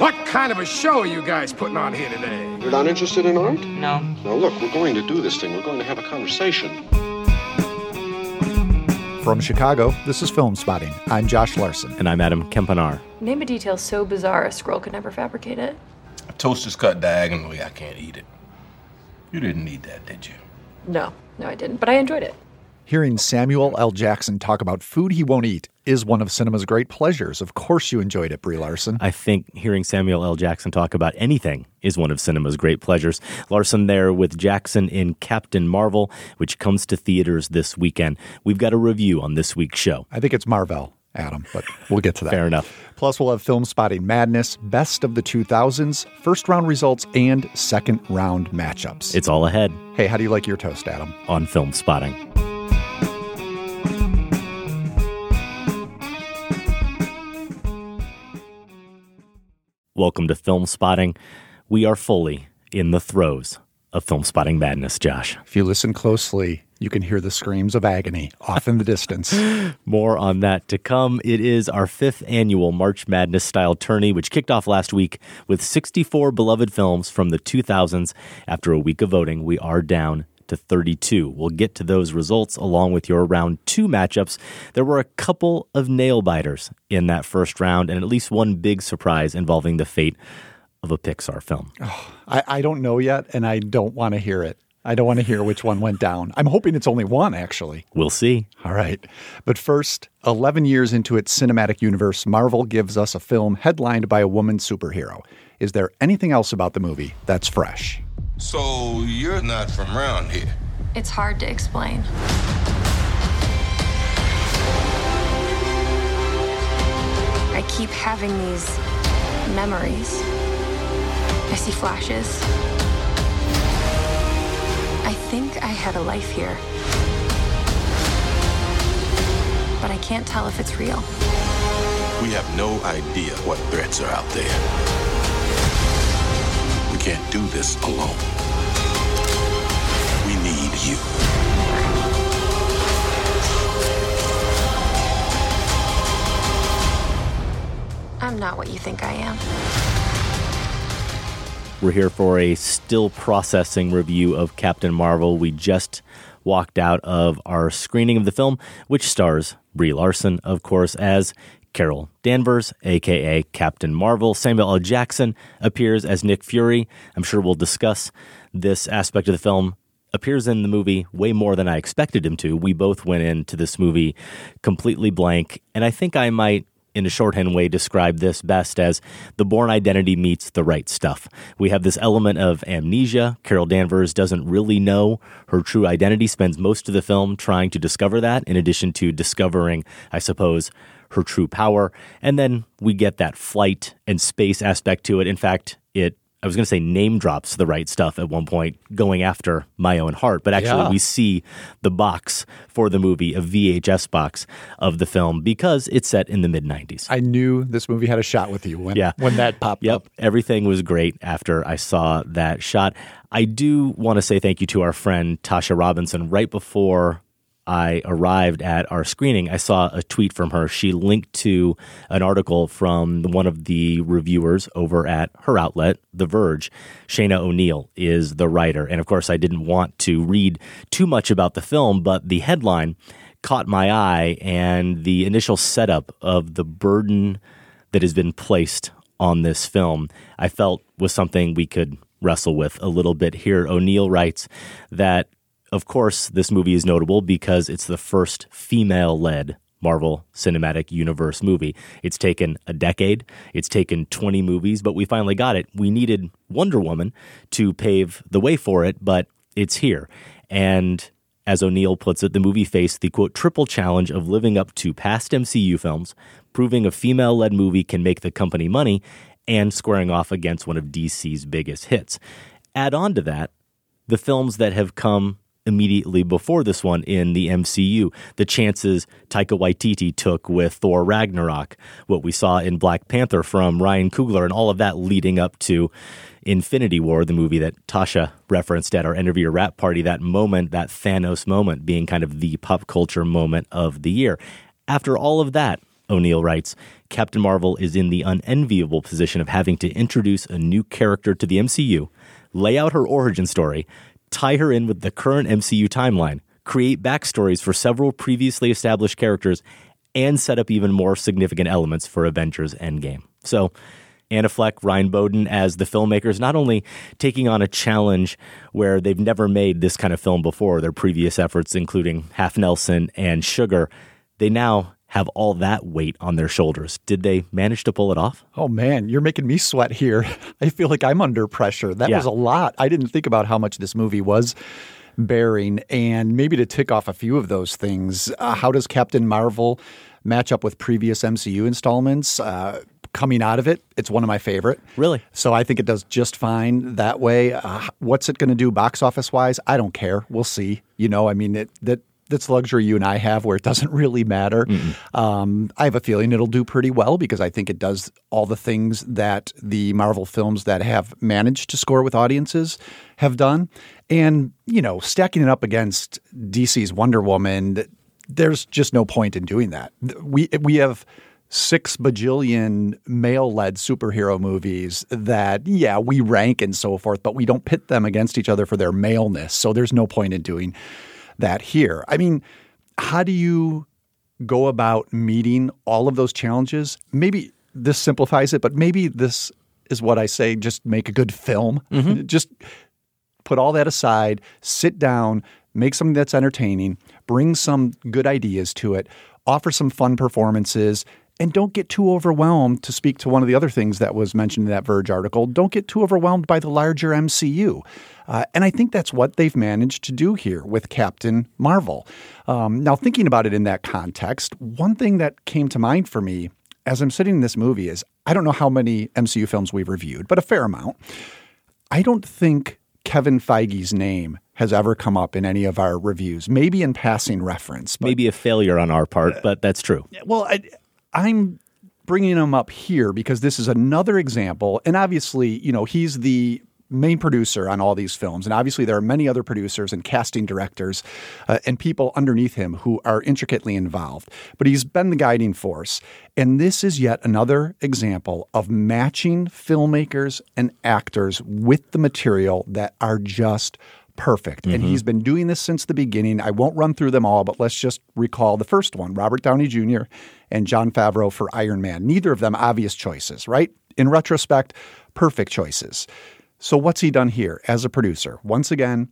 What kind of a show are you guys putting on here today? You're not interested in art? No. Now, look, we're going to do this thing. We're going to have a conversation. From Chicago, this is Filmspotting. I'm Josh Larsen. And I'm Adam Kempenaar. Name a detail so bizarre a Skrull could never fabricate it. A toast is cut diagonally. I can't eat it. You didn't need that, did you? No, no, I didn't, but I enjoyed it. Hearing Samuel L. Jackson talk about food he won't eat is one of cinema's great pleasures. Of course, you enjoyed it, Brie Larson. I think hearing Samuel L. Jackson talk about anything is one of cinema's great pleasures. Larson there with Jackson in Captain Marvel, which comes to theaters this weekend. We've got a review on this week's show. I think it's Marvel, Adam, but we'll get to that. Fair enough. Plus, we'll have Filmspotting Madness, Best of the 2000s, first round results, and second round matchups. It's all ahead. Hey, how do you like your toast, Adam? On Filmspotting. Welcome to Filmspotting. We are fully in the throes of Filmspotting madness, Josh. If you listen closely, you can hear the screams of agony off in the distance. More on that to come. It is our fifth annual March Madness style tourney, which kicked off last week with 64 beloved films from the 2000s. After a week of voting, we are down to 32. We'll get to those results along with your round two matchups. There were a couple of nail biters in that first round, and at least one big surprise involving the fate of a Pixar film. Oh, I, I don't know yet, and I don't want to hear it. I don't want to hear which one went down. I'm hoping it's only one, actually. We'll see. All right. But first, 11 years into its cinematic universe, Marvel gives us a film headlined by a woman superhero. Is there anything else about the movie that's fresh? So you're not from around here? It's hard to explain. I keep having these memories. I see flashes. I think I had a life here. But I can't tell if it's real. We have no idea what threats are out there. We can't do this alone. We need you. I'm not what you think I am. We're here for a still processing review of Captain Marvel. We just walked out of our screening of the film, which stars Brie Larson, of course, as Carol Danvers, aka Captain Marvel. Samuel L. Jackson appears as Nick Fury. I'm sure we'll discuss this aspect of the film. Appears in the movie way more than I expected him to. We both went into this movie completely blank, and I think I might in a shorthand way, describe this best as the Bourne Identity meets the right stuff. We have this element of amnesia. Carol Danvers doesn't really know her true identity, spends most of the film trying to discover that, in addition to discovering, I suppose, her true power. And then we get that flight and space aspect to it. In fact, it I was going to say name drops the right stuff at one point, going after my own heart. But actually, Yeah. we see the box for the movie, a VHS box of the film, because it's set in the mid 90s. I knew this movie had a shot with you when, Yeah. when that popped Yep. up. Everything was great after I saw that shot. I do want to say thank you to our friend Tasha Robinson. Right before I arrived at our screening, I saw a tweet from her. She linked to an article from one of the reviewers over at her outlet, The Verge. Shayna O'Neill is the writer. And of course, I didn't want to read too much about the film, but the headline caught my eye and the initial setup of the burden that has been placed on this film, I felt was something we could wrestle with a little bit here. O'Neill writes that, of course, this movie is notable because it's the first female led Marvel Cinematic Universe movie. It's taken a decade, it's taken 20 movies, but we finally got it. We needed Wonder Woman to pave the way for it, but it's here. And as O'Neill puts it, the movie faced the quote triple challenge of living up to past MCU films, proving a female led movie can make the company money, and squaring off against one of DC's biggest hits. Add on to that, the films that have come immediately before this one in the MCU, the chances Taika Waititi took with Thor Ragnarok, what we saw in Black Panther from Ryan Coogler, and all of that leading up to Infinity War, the movie that Tasha referenced at our end of year wrap party, that moment, that Thanos moment being kind of the pop culture moment of the year. After all of that, O'Neill writes Captain Marvel is in the unenviable position of having to introduce a new character to the MCU, lay out her origin story, tie her in with the current MCU timeline, create backstories for several previously established characters, and set up even more significant elements for Avengers Endgame. So, Anna Fleck, Ryan Boden as the filmmakers, not only taking on a challenge where they've never made this kind of film before, their previous efforts, including Half Nelson and Sugar, they now have all that weight on their shoulders. Did they manage to pull it off? Oh man, you're making me sweat here. I feel like I'm under pressure. That Yeah. was a lot. I didn't think about how much this movie was bearing. And maybe to tick off a few of those things, uh, how does Captain Marvel match up with previous MCU installments? Uh, coming out of it, it's one of my favorite. Really? So I think it does just fine that way. Uh, what's it going to do box office wise? I don't care. We'll see. You know, I mean, it, that that's luxury you and I have where it doesn't really matter. Um, I have a feeling it'll do pretty well because I think it does all the things that the Marvel films that have managed to score with audiences have done. And, you know, stacking it up against DC's Wonder Woman, there's just no point in doing that. We we have six bajillion male led superhero movies that, yeah, we rank and so forth, but we don't pit them against each other for their maleness. So there's no point in doing that here. I mean, how do you go about meeting all of those challenges? Maybe this simplifies it, but maybe this is what I say just make a good film. Mm-hmm. Just put all that aside, sit down, make something that's entertaining, bring some good ideas to it, offer some fun performances, and don't get too overwhelmed. To speak to one of the other things that was mentioned in that Verge article, don't get too overwhelmed by the larger MCU. Uh, and I think that's what they've managed to do here with Captain Marvel. Um, now, thinking about it in that context, one thing that came to mind for me as I'm sitting in this movie is I don't know how many MCU films we've reviewed, but a fair amount. I don't think Kevin Feige's name has ever come up in any of our reviews, maybe in passing reference. But, Maybe a failure on our part, but that's true. well, I, I'm bringing him up here because this is another example. And obviously, you know, he's the main producer on all these films. And obviously, there are many other producers and casting directors uh, and people underneath him who are intricately involved. But he's been the guiding force. And this is yet another example of matching filmmakers and actors with the material that are just perfect. And mm-hmm. he's been doing this since the beginning. I won't run through them all, but let's just recall the first one Robert Downey Jr. and Jon Favreau for Iron Man. Neither of them obvious choices, right? In retrospect, perfect choices. So, what's he done here as a producer? Once again,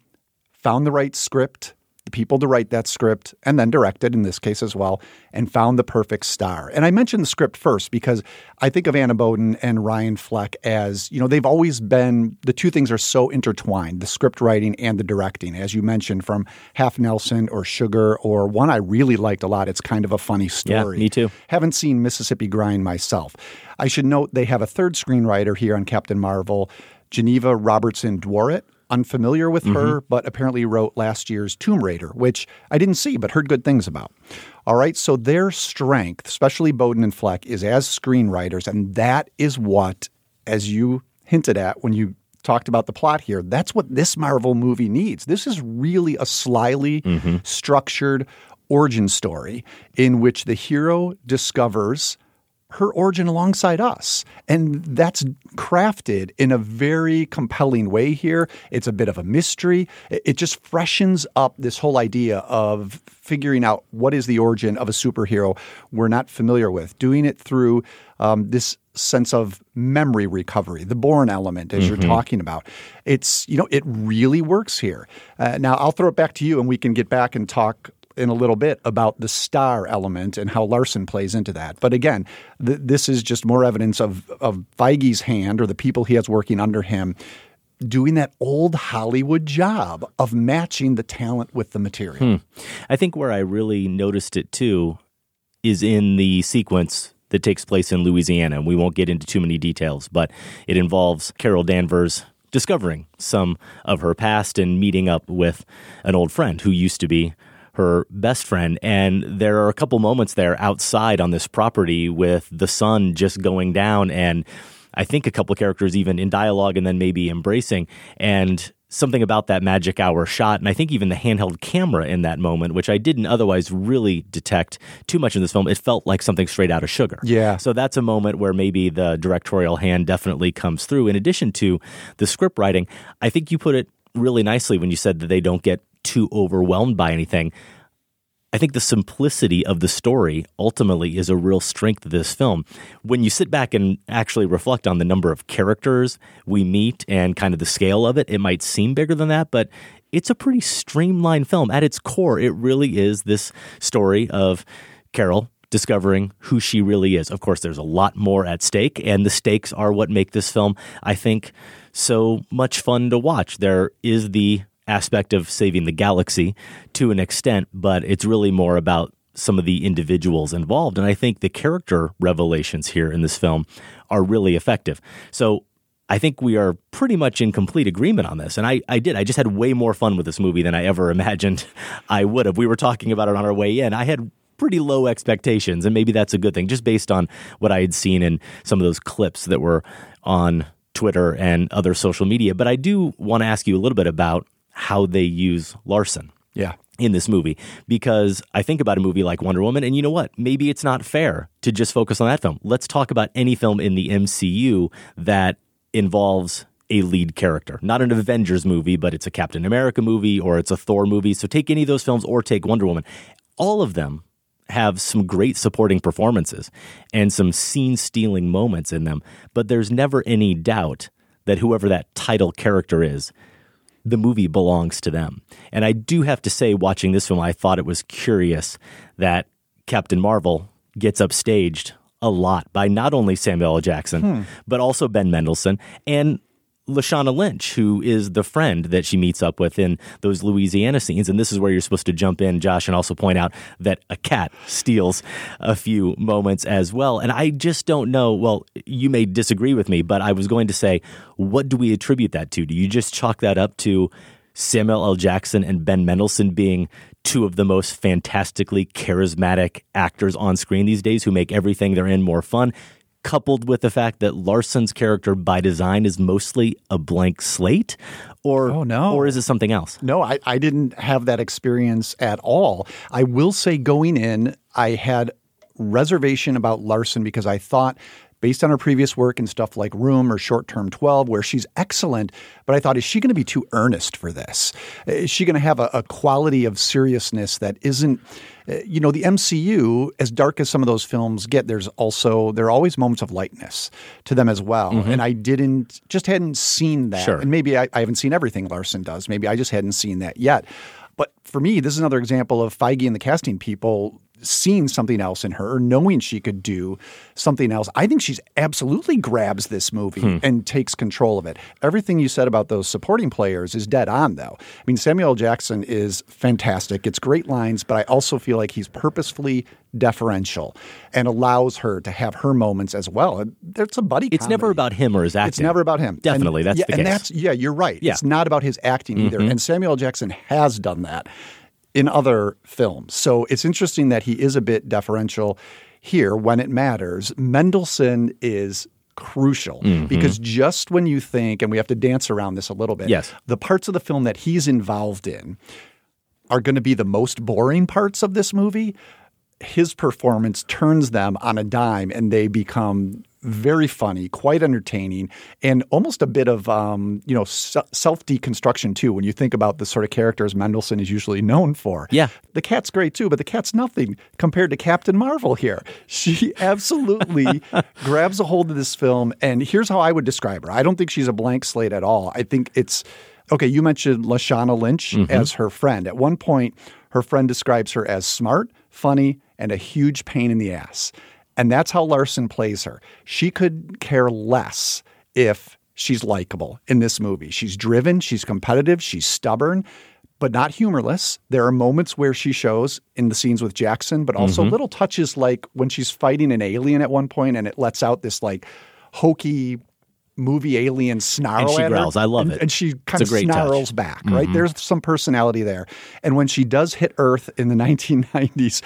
found the right script, the people to write that script, and then directed in this case as well, and found the perfect star. And I mentioned the script first because I think of Anna Boden and Ryan Fleck as, you know, they've always been, the two things are so intertwined the script writing and the directing, as you mentioned, from Half Nelson or Sugar, or one I really liked a lot. It's kind of a funny story. Yeah, me too. Haven't seen Mississippi Grind myself. I should note they have a third screenwriter here on Captain Marvel, Geneva Robertson Dworet. Unfamiliar with her, mm-hmm. but apparently wrote last year's Tomb Raider, which I didn't see but heard good things about. All right, so their strength, especially Boden and Fleck, is as screenwriters, and that is what, as you hinted at when you talked about the plot here, that's what this Marvel movie needs. This is really a slyly mm-hmm. structured origin story in which the hero discovers her origin alongside us. And that's crafted in a very compelling way here. It's a bit of a mystery. It just freshens up this whole idea of figuring out what is the origin of a superhero we're not familiar with, doing it through um, this sense of memory recovery, the Bourne element, as you're talking about. It's, you know, it really works here. Uh, now, I'll throw it back to you and we can get back and talk in a little bit about the star element and how Larson plays into that. But again, th- this is just more evidence of, of Feige's hand or the people he has working under him doing that old Hollywood job of matching the talent with the material. Hmm. I think where I really noticed it too is in the sequence that takes place in Louisiana. And we won't get into too many details, but it involves Carol Danvers discovering some of her past and meeting up with an old friend who used to be her best friend. And there are a couple moments there outside on this property with the sun just going down and I think a couple characters even in dialogue and then maybe embracing. And something about that magic hour shot, and I think even the handheld camera in that moment, which I didn't otherwise really detect too much in this film, it felt like something straight out of Sugar. Yeah. So that's a moment where maybe the directorial hand definitely comes through. In addition to the script writing, I think you put it really nicely when you said that they don't get too overwhelmed by anything. I think the simplicity of the story ultimately is a real strength of this film. When you sit back and actually reflect on the number of characters we meet and kind of the scale of it, it might seem bigger than that, but it's a pretty streamlined film. At its core, it really is this story of Carol discovering who she really is. Of course, there's a lot more at stake, and the stakes are what make this film, I think, so much fun to watch. There is the aspect of saving the galaxy to an extent, but it's really more about some of the individuals involved. And I think the character revelations here in this film are really effective. So I think we are pretty much in complete agreement on this. And I, I did. I just had way more fun with this movie than I ever imagined I would have. We were talking about it on our way in. I had pretty low expectations, and maybe that's a good thing, just based on what I had seen in some of those clips that were on Twitter and other social media. But I do want to ask you a little bit about how they use Larson. Yeah. In this movie, because I think about a movie like Wonder Woman, and you know what? Maybe it's not fair to just focus on that film. Let's talk about any film in the MCU that involves a lead character. Not an Avengers movie, but it's a Captain America movie or it's a Thor movie. So take any of those films or take Wonder Woman. All of them have some great supporting performances and some scene stealing moments in them, but there's never any doubt that whoever that title character is the movie belongs to them. And I do have to say, watching this film, I thought it was curious that Captain Marvel gets upstaged a lot by not only Samuel L. Jackson, hmm. but also Ben Mendelsohn and Lashana Lynch, who is the friend that she meets up with in those Louisiana scenes. And this is where you're supposed to jump in, Josh, and also point out that a cat steals a few moments as well. And I just don't know. Well, you may disagree with me, but I was going to say, what do we attribute that to? Do you just chalk that up to Samuel L. Jackson and Ben Mendelsohn being two of the most fantastically charismatic actors on screen these days who make everything they're in more fun? Coupled with the fact that Larson's character by design is mostly a blank slate? Or, oh, no. or is it something else? No, I, I didn't have that experience at all. I will say going in, I had reservation about Larson because I thought based on her previous work in stuff like Room or Short Term 12, where she's excellent. But I thought, is she going to be too earnest for this? Is she going to have a, a, quality of seriousness that isn't, uh, you know, the MCU, as dark as some of those films get, there's also, there are always moments of lightness to them as well. Mm-hmm. And I didn't, just hadn't seen that. Sure. And maybe I, I haven't seen everything Larson does. Maybe I just hadn't seen that yet. But for me, this is another example of Feige and the casting people seeing something else in her, knowing she could do something else. I think she's absolutely grabs this movie hmm. and takes control of it. Everything you said about those supporting players is dead on, though. I mean, Samuel Jackson is fantastic. It's great lines, but I also feel like he's purposefully deferential and allows her to have her moments as well. It's a buddy. It's comedy. never about him or his acting. It's never about him. Definitely, and, that's yeah, the and case. that's yeah, you're right. Yeah. It's not about his acting either. Mm-hmm. And Samuel Jackson has done that in other films. So it's interesting that he is a bit deferential here when it matters. Mendelsohn is crucial mm-hmm. because just when you think, and we have to dance around this a little bit, yes. the parts of the film that he's involved in are going to be the most boring parts of this movie. His performance turns them on a dime and they become very funny, quite entertaining, and almost a bit of um, you know self deconstruction too. When you think about the sort of characters Mendelsohn is usually known for, yeah, the cat's great too, but the cat's nothing compared to Captain Marvel here. She absolutely grabs a hold of this film, and here's how I would describe her. I don't think she's a blank slate at all. I think it's okay. You mentioned Lashana Lynch mm-hmm. as her friend. At one point, her friend describes her as smart, funny, and a huge pain in the ass. And that's how Larson plays her. She could care less if she's likable in this movie. She's driven, she's competitive, she's stubborn, but not humorless. There are moments where she shows in the scenes with Jackson, but also mm-hmm. little touches like when she's fighting an alien at one point and it lets out this like hokey movie alien snarl and she growls. her. I love and, it. And she kind of snarls touch. back, mm-hmm. right? There's some personality there. And when she does hit Earth in the 1990s,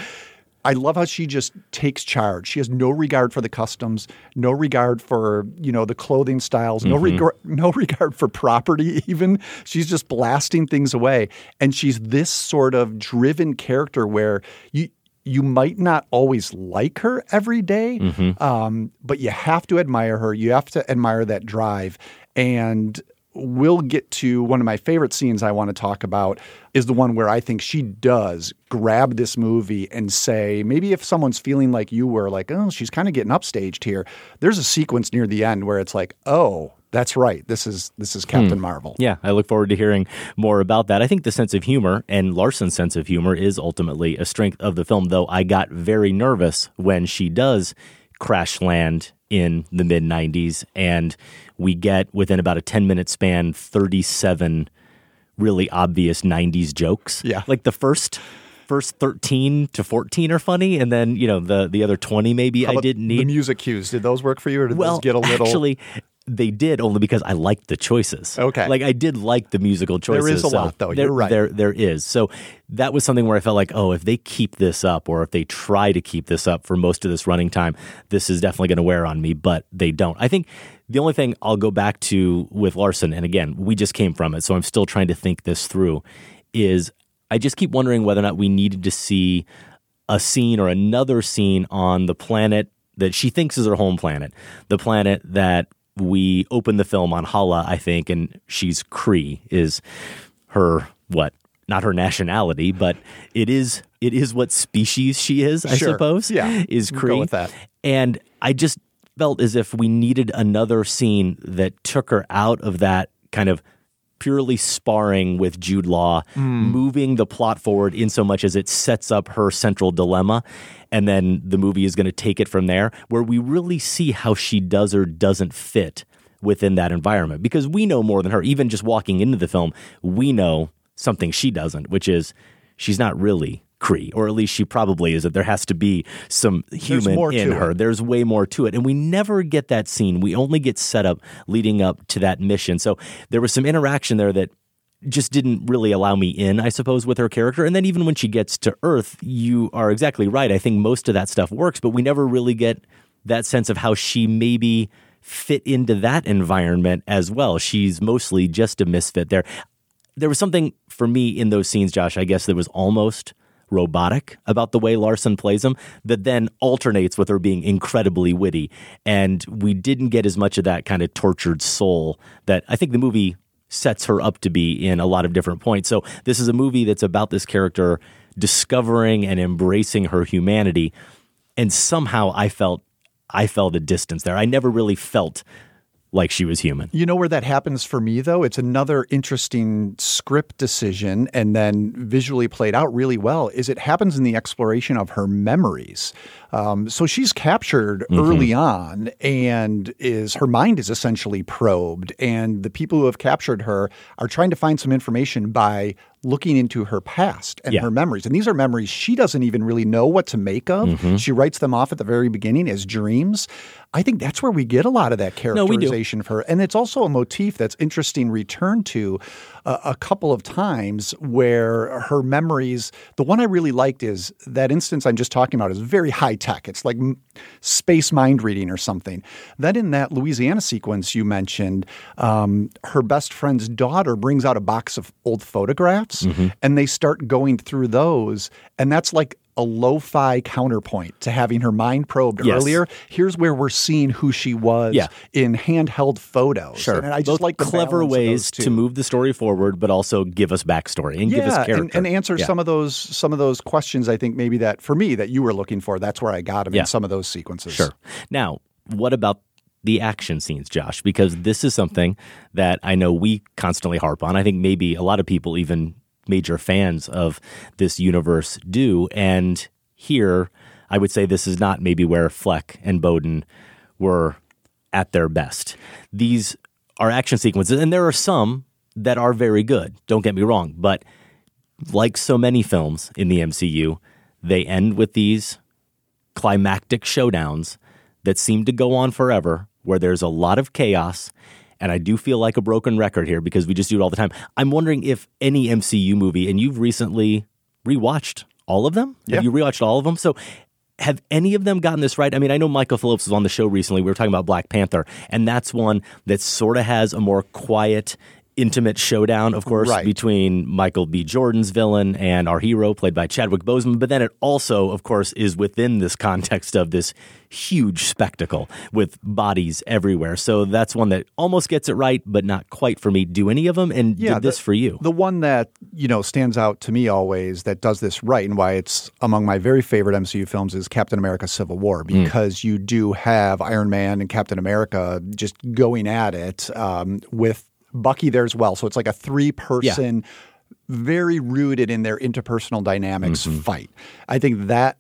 I love how she just takes charge. She has no regard for the customs, no regard for you know the clothing styles, no regard no regard for property. Even she's just blasting things away, and she's this sort of driven character where you you might not always like her every day, um, but you have to admire her. You have to admire that drive. And we'll get to one of my favorite scenes I want to talk about is the one where I think she does grab this movie and say, maybe if someone's feeling like you were, like, oh, she's kind of getting upstaged here. There's a sequence near the end where it's like, oh, that's right. This is this is Captain hmm. Marvel. Yeah, I look forward to hearing more about that. I think the sense of humor and Larson's sense of humor is ultimately a strength of the film, though I got very nervous when she does crash land in the mid 90s and we get within about a 10 minute span 37 really obvious 90s jokes. Yeah. Like the first first 13 to 14 are funny and then, you know, the the other 20 maybe I didn't the need music cues. Did those work for you, or did well, those get a little? actually, they did only because I liked the choices. Okay. like I did like the musical choices. There is a so lot, though. There, You're right. There, there is. So that was something where I felt like, oh, if they keep this up, or if they try to keep this up for most of this running time, this is definitely going to wear on me. But they don't. I think the only thing I'll go back to with Larson, and again, we just came from it, so I'm still trying to think this through. Is I just keep wondering whether or not we needed to see a scene or another scene on the planet that she thinks is her home planet, the planet that we open the film on Hala, I think, and she's Kree is her what? Not her nationality, but it is it is what species she is, I Sure. suppose. Yeah. is Kree. with that. And I just felt as if we needed another scene that took her out of that kind of purely sparring with Jude Law, hmm. moving the plot forward in so much as it sets up her central dilemma. And then the movie is going to take it from there, where we really see how she does or doesn't fit within that environment. Because we know more than her. Even just walking into the film, we know something she doesn't, which is she's not really Kree, or at least she probably is. That there has to be some human more in to her. it. There's way more to it. And we never get that scene. We only get set up leading up to that mission. So there was some interaction there that just didn't really allow me in, I suppose, with her character. And then even when she gets to Earth, you are exactly right. I think most of that stuff works, but we never really get that sense of how she maybe fit into that environment as well. She's mostly just a misfit there. There was something for me in those scenes, Josh, I guess that was almost robotic about the way Larson plays him that then alternates with her being incredibly witty. And we didn't get as much of that kind of tortured soul that I think the movie sets her up to be in a lot of different points. So this is a movie that's about this character discovering and embracing her humanity. And somehow I felt I felt a distance there. I never really felt like she was human. You know where that happens for me, though? It's another interesting script decision and then visually played out really well. Is it happens in the exploration of her memories. Um, so she's captured early on, and is her mind is essentially probed, and the people who have captured her are trying to find some information by looking into her past and Yeah. her memories. And these are memories she doesn't even really know what to make of. She writes them off at the very beginning as dreams. I think that's where we get a lot of that No, characterization of her. And it's also a motif that's interesting return to uh, a couple of times where her memories, the one I really liked is that instance I'm just talking about is very high tech. It's like m- space mind reading or something. Then in that Louisiana sequence you mentioned, um, her best friend's daughter brings out a box of old photographs Mm-hmm. and they start going through those. And that's like a lo-fi counterpoint to having her mind probed Yes. earlier. Here's where we're seeing who she was Yeah. in handheld photos. Sure. And I just Both like clever ways to move the story forward, but also give us backstory and give us character and, and answer Yeah. some of those some of those questions. I think maybe that for me that you were looking for. That's where I got them Yeah. in some of those sequences. Sure. Now, what about the action scenes, Josh? Because this is something that I know we constantly harp on. I think maybe a lot of people, even major fans of this universe, do. And here, I would say this is not maybe where Fleck and Boden were at their best. These are action sequences, and there are some that are very good. Don't get me wrong, but like so many films in the MCU, they end with these climactic showdowns that seem to go on forever, where there's a lot of chaos. And I do feel like a broken record here because we just do it all the time. I'm wondering if any MCU movie, and you've recently rewatched all of them? Yeah. Have you rewatched all of them? So have any of them gotten this right? I mean, I know Michael Phillips was on the show recently. We were talking about Black Panther, and that's one that sort of has a more quiet, intimate showdown, of course, Right. between Michael B. Jordan's villain and our hero, played by Chadwick Boseman. But then it also, of course, is within this context of this huge spectacle with bodies everywhere. So that's one that almost gets it right, but not quite for me. Do any of them? And Yeah, did this the- for you? The one that you know stands out to me always that does this right and why it's among my very favorite MCU films is Captain America: Civil War Hmm. because you do have Iron Man and Captain America just going at it um, with Bucky there as well. So it's like a three-person, very rooted in their interpersonal dynamics Mm-hmm. fight. I think that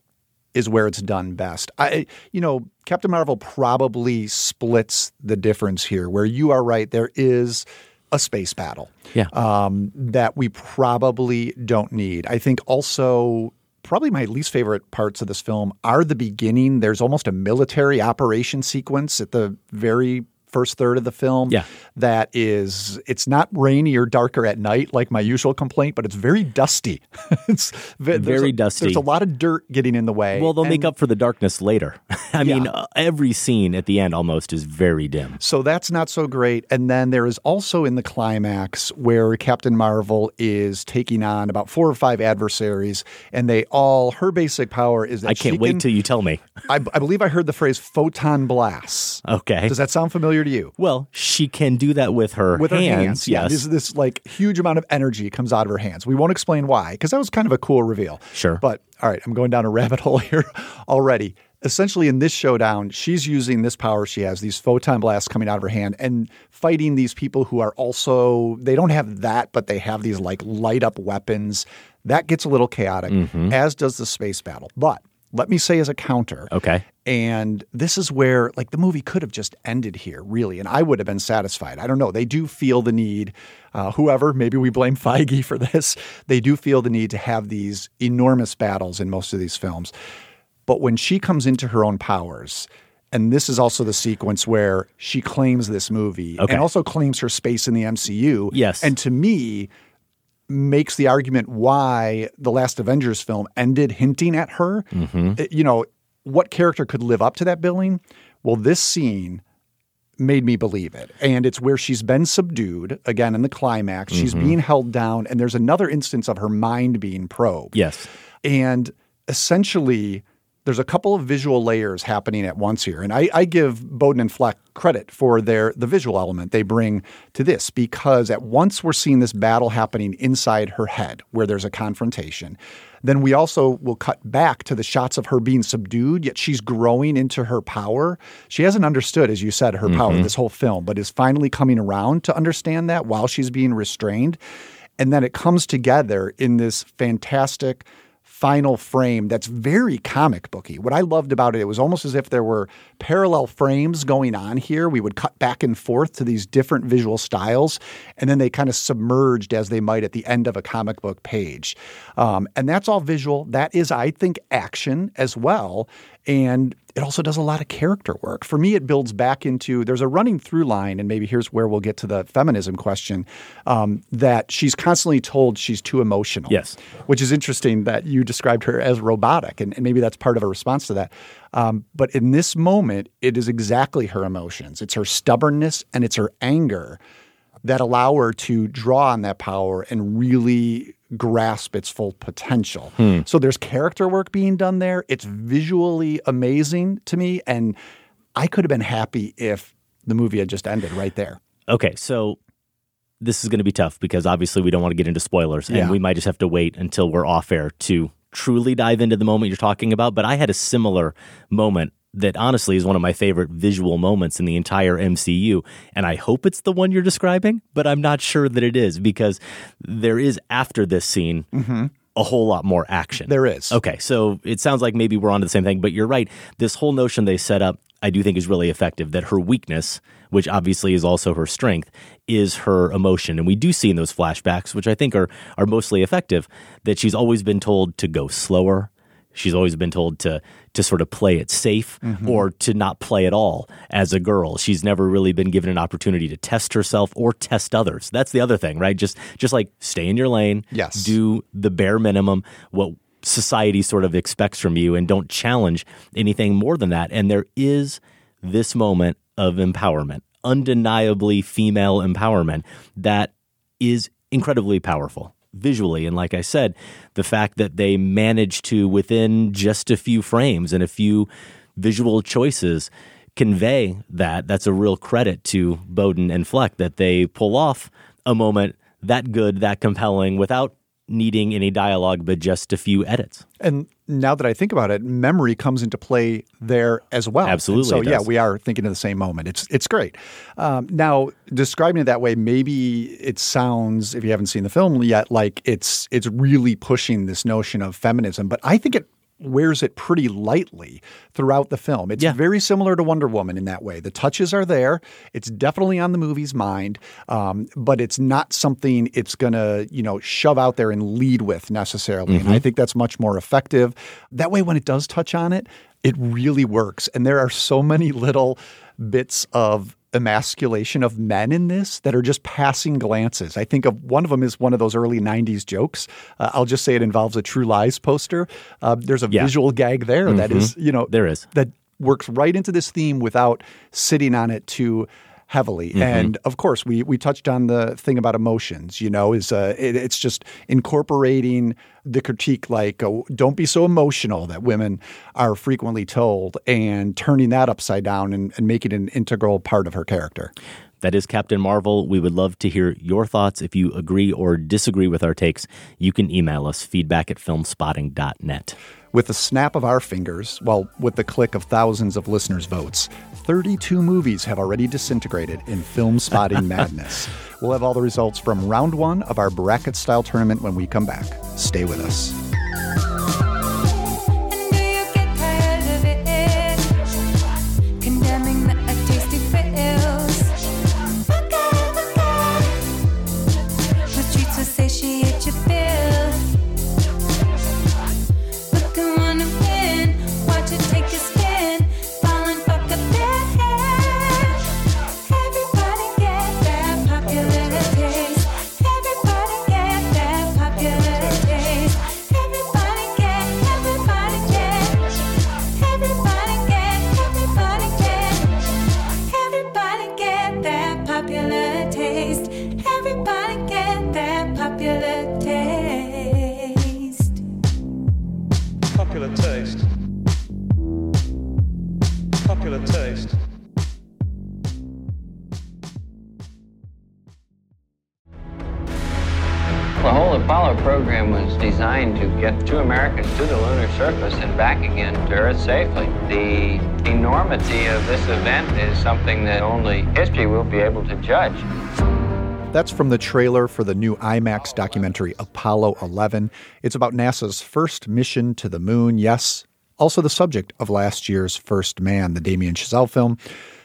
is where it's done best. I, you know, Captain Marvel probably splits the difference here. Where you are right, there is a space battle Yeah. um, that we probably don't need. I think also probably my least favorite parts of this film are the beginning. There's almost a military operation sequence at the very first third of the film Yeah. that is it's not rainy or darker at night like my usual complaint but it's very dusty it's Very a- dusty. there's a lot of dirt getting in the way well, they'll make up for the darkness later. I mean, Yeah. uh, every scene at the end almost is very dim. So that's not so great. And then there is also in the climax where Captain Marvel is taking on about four or five adversaries, and they all her basic power is that I can't wait till you tell me. I, I believe I heard the phrase photon blasts. Okay. Does that sound familiar to you? Well, she can do that with her With hands. her hands, yeah. Yes. This, this like huge amount of energy comes out of her hands. We won't explain why, because that was kind of a cool reveal. Sure. But all right, I'm going down a rabbit hole here already. Essentially, in this showdown, she's using this power she has, these photon blasts coming out of her hand, and fighting these people who are also, they don't have that, but they have these like light up weapons. That gets a little chaotic, Mm-hmm. as does the space battle. But let me say as a counter, Okay. and this is where, like, the movie could have just ended here, really, and I would have been satisfied. I don't know. They do feel the need, uh, whoever, maybe we blame Feige for this, they do feel the need to have these enormous battles in most of these films. But when she comes into her own powers, and this is also the sequence where she claims this movie Okay. and also claims her space in the MCU. Yes. And to me, makes the argument why the last Avengers film ended hinting at her. Mm-hmm. Uh, You know, what character could live up to that billing? Well, this scene made me believe it. And it's where she's been subdued again in the climax. She's Mm-hmm. being held down, and there's another instance of her mind being probed. Yes. And essentially, there's a couple of visual layers happening at once here. And I, I give Boden and Fleck credit for their the visual element they bring to this because at once we're seeing this battle happening inside her head where there's a confrontation. Then we also will cut back to the shots of her being subdued, yet she's growing into her power. She hasn't understood, as you said, her power mm-hmm. this whole film, but is finally coming around to understand that while she's being restrained. And then it comes together in this fantastic final frame that's very comic booky. What I loved about it, it was almost as if there were parallel frames going on here. We would cut back and forth to these different visual styles, and then they kind of submerged as they might at the end of a comic book page. Um, and that's all visual. That is, I think, action as well. And it also does a lot of character work. For me, it builds back into there's a running through line, and maybe here's where we'll get to the feminism question um, that she's constantly told she's too emotional. Yes. Which is interesting that you described her as robotic, and, and maybe that's part of a response to that. Um, but in this moment, it is exactly her emotions. It's her stubbornness and it's her anger that allow her to draw on that power and really grasp its full potential. Hmm. So there's character work being done there. It's visually amazing to me. And I could have been happy if the movie had just ended right there. Okay, so this is going to be tough because obviously we don't want to get into spoilers, and Yeah. we might just have to wait until we're off air to truly dive into the moment you're talking about. But I had a similar moment that honestly is one of my favorite visual moments in the entire MCU, and I hope it's the one you're describing, but I'm not sure that it is because there is after this scene. A whole lot more action. Mm-hmm. There is. Okay, so it sounds like maybe we're onto the same thing, but you're right. This whole notion they set up, I do think is really effective. That her weakness, which obviously is also her strength, is her emotion, and we do see in those flashbacks, which I think are are mostly effective, that she's always been told to go slower. She's always been told to to sort of play it safe Mm-hmm. or to not play at all as a girl. She's never really been given an opportunity to test herself or test others. That's the other thing, right? Just just like stay in your lane. Yes. Do the bare minimum. What society sort of expects from you and don't challenge anything more than that. And there is this moment of empowerment, undeniably female empowerment, that is incredibly powerful visually. And like I said, the fact that they managed to, within just a few frames and a few visual choices, convey that, that's a real credit to Boden and Fleck that they pull off a moment that good, that compelling without needing any dialogue, but just a few edits. And now that I think about it, memory comes into play there as well. Absolutely. And so yeah, we are thinking of the same moment. It's it's great. Um, now describing it that way, maybe it sounds, if you haven't seen the film yet, like it's it's really pushing this notion of feminism. But I think it wears it pretty lightly throughout the film. It's Yeah. very similar to Wonder Woman in that way. The touches are there. It's definitely on the movie's mind, um, but it's not something it's going to, you know, shove out there and lead with necessarily. And I think that's much more effective. That way, when it does touch on it, it really works. And there are so many little bits of emasculation of men in this that are just passing glances. I think of one of them is one of those early 90s jokes. Uh, I'll just say it involves a True Lies poster. Uh, there's a Yeah. visual gag there that is, you know, There is. that works right into this theme without sitting on it too heavily. Mm-hmm. And of course, we we touched on the thing about emotions. You know, is uh, it, it's just incorporating the critique like uh, don't be so emotional that women are frequently told, and turning that upside down and, and making it an integral part of her character. That is Captain Marvel. We would love to hear your thoughts. If you agree or disagree with our takes, you can email us feedback at filmspotting.net. With the snap of our fingers, well, with the click of thousands of listeners' votes, 32 movies have already disintegrated in Filmspotting madness. We'll have all the results from round one of our bracket style tournament when we come back. Stay with us. The whole Apollo program was designed to get two Americans to the lunar surface and back again to Earth safely. The enormity of this event is something that only history will be able to judge. That's from the trailer for the new IMAX documentary Apollo 11. It's about NASA's first mission to the moon. Yes, also the subject of last year's First Man, the Damien Chazelle film.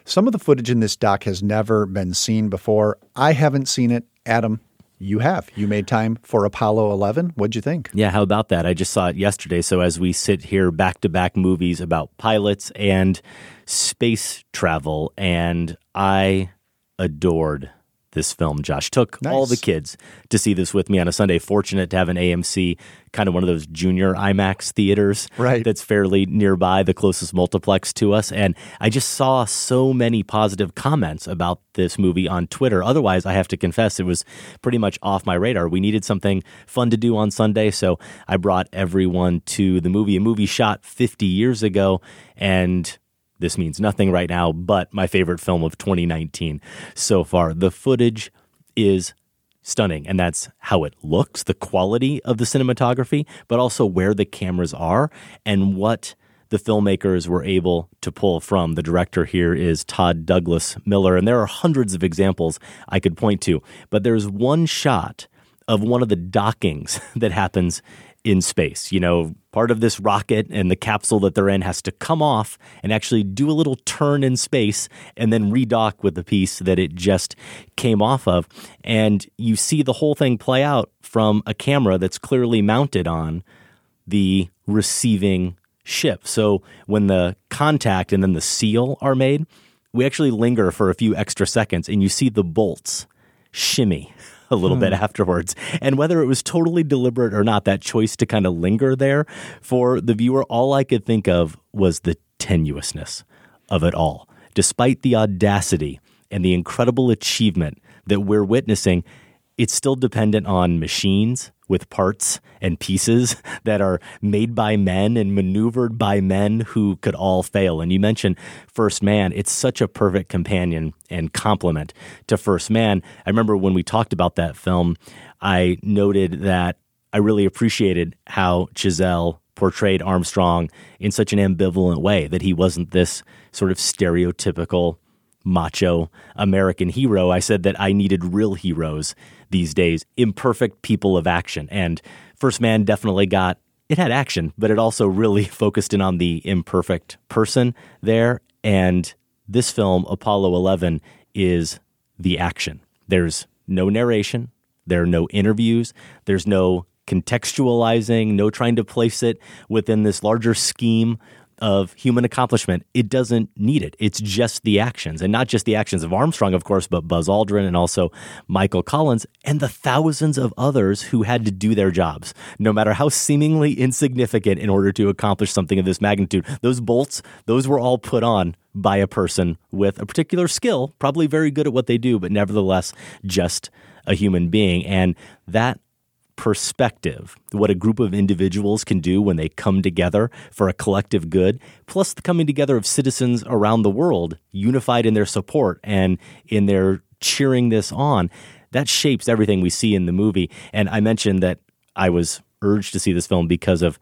Some of the footage in this doc has never been seen before. I haven't seen it. Adam, you have. You made time for Apollo 11. What'd you think? Yeah, how about that? I just saw it yesterday. So as we sit here back to back movies about pilots and space travel, and I adored this film. Josh took all the kids to see this with me on a Sunday. Fortunate to have an AMC, kind of one of those junior IMAX theaters Right. that's fairly nearby, the closest multiplex to us. And I just saw so many positive comments about this movie on Twitter. Otherwise, I have to confess, it was pretty much off my radar. We needed something fun to do on Sunday, so I brought everyone to the movie, a movie shot 50 years ago. And this means nothing right now, but my favorite film of 2019 so far. The footage is stunning, and that's how it looks, the quality of the cinematography, but also where the cameras are and what the filmmakers were able to pull from. The director here is Todd Douglas Miller, and there are hundreds of examples I could point to, but there's one shot of one of the dockings that happens in space. You know, part of this rocket and the capsule that they're in has to come off and actually do a little turn in space and then redock with the piece that it just came off of. And you see the whole thing play out from a camera that's clearly mounted on the receiving ship. So when the contact and then the seal are made, we actually linger for a few extra seconds and you see the bolts shimmy a little bit hmm. afterwards. And whether it was totally deliberate or not, that choice to kind of linger there for the viewer, all I could think of was the tenuousness of it all. Despite the audacity and the incredible achievement that we're witnessing, it's still dependent on machines with parts and pieces that are made by men and maneuvered by men who could all fail. And you mentioned First Man. It's such a perfect companion and complement to First Man. I remember when we talked about that film, I noted that I really appreciated how Chazelle portrayed Armstrong in such an ambivalent way, that he wasn't this sort of stereotypical macho American hero. I said that I needed real heroes these days, imperfect people of action. And First Man definitely got it had action, but it also really focused in on the imperfect person there. And this film, Apollo 11, is the action. There's no narration, there are no interviews, there's no contextualizing, no trying to place it within this larger scheme of human accomplishment. It doesn't need it. It's just the actions, and not just the actions of Armstrong, of course, but Buzz Aldrin and also Michael Collins and the thousands of others who had to do their jobs, no matter how seemingly insignificant, in order to accomplish something of this magnitude. Those bolts, those were all put on by a person with a particular skill, probably very good at what they do, but nevertheless just a human being. And that perspective, what a group of individuals can do when they come together for a collective good, plus the coming together of citizens around the world, unified in their support and in their cheering this on, that shapes everything we see in the movie. And I mentioned that I was urged to see this film because of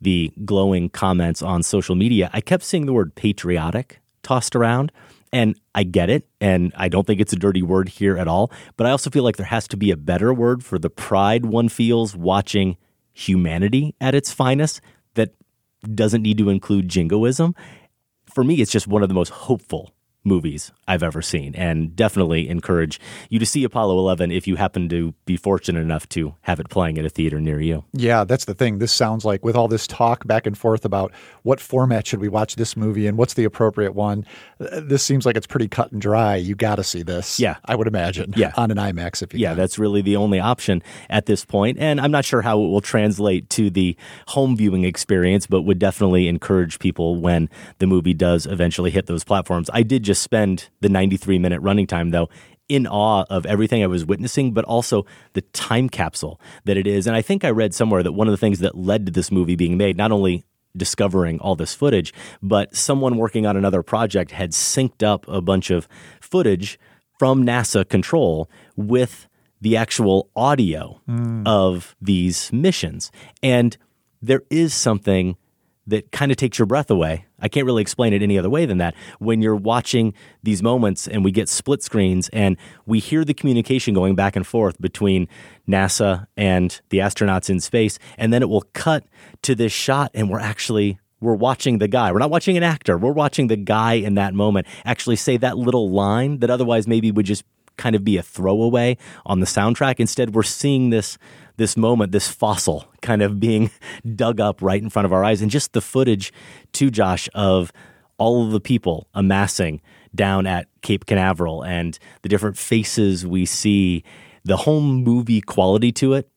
the glowing comments on social media. I kept seeing the word patriotic tossed around. And I get it. And I don't think it's a dirty word here at all. But I also feel like there has to be a better word for the pride one feels watching humanity at its finest that doesn't need to include jingoism. For me, it's just one of the most hopeful movies I've ever seen, and definitely encourage you to see Apollo 11 if you happen to be fortunate enough to have it playing at a theater near you. Yeah, that's the thing. This sounds like with all this talk back and forth about what format should we watch this movie and what's the appropriate one, uh, this seems like it's pretty cut and dry. You got to see this. Yeah. I would imagine. Yeah. On an IMAX if you Yeah, can. that's really the only option at this point. And I'm not sure how it will translate to the home viewing experience, but would definitely encourage people when the movie does eventually hit those platforms. I did just spend the 93 minute running time, though, in awe of everything I was witnessing, but also the time capsule that it is. And I think I read somewhere that one of the things that led to this movie being made, not only discovering all this footage, but someone working on another project had synced up a bunch of footage from NASA control with the actual audio hmm. of these missions. And there is something that kind of takes your breath away. I can't really explain it any other way than that. When you're watching these moments and we get split screens and we hear the communication going back and forth between NASA and the astronauts in space, and then it will cut to this shot and we're actually we're watching the guy. We're not watching an actor. We're watching the guy in that moment actually say that little line that otherwise maybe would just kind of be a throwaway on the soundtrack. Instead, we're seeing this this moment, this fossil kind of being dug up right in front of our eyes, and just the footage, to Josh, of all of the people amassing down at Cape Canaveral and the different faces we see, the home movie quality to it.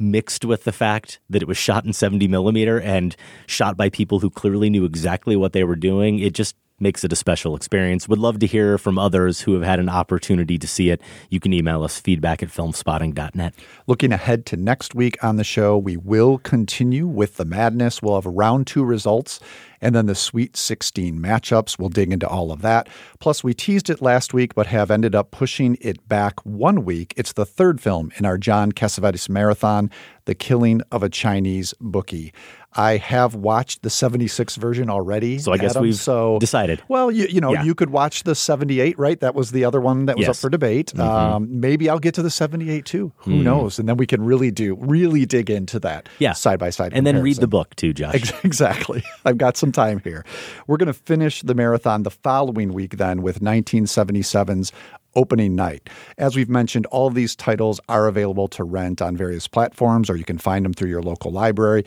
Mixed with the fact that it was shot in 70 millimeter and shot by people who clearly knew exactly what they were doing, it just makes it a special experience. Would love to hear from others who have had an opportunity to see it. You can email us feedback at filmspotting.net. Looking ahead to next week on the show, we will continue with the madness. We'll have round two results and then the Sweet 16 matchups. We'll dig into all of that. Plus, we teased it last week, but have ended up pushing it back one week. It's the third film in our John Cassavetes marathon, The Killing of a Chinese Bookie. I have watched the 76 version already. So I guess Adam, we've so, decided. Well, you, you know, Yeah. you could watch the 78, right? That was the other one that was up for debate. Mhm. Um, maybe I'll get to the 78 too. Who Hmm. knows? And then we can really do, really dig into that Yeah. side by side. And then read the book too, Josh. Exactly. I've got some time here. We're going to finish the marathon the following week then with 1977's opening night. As we've mentioned, all of these titles are available to rent on various platforms or you can find them through your local library.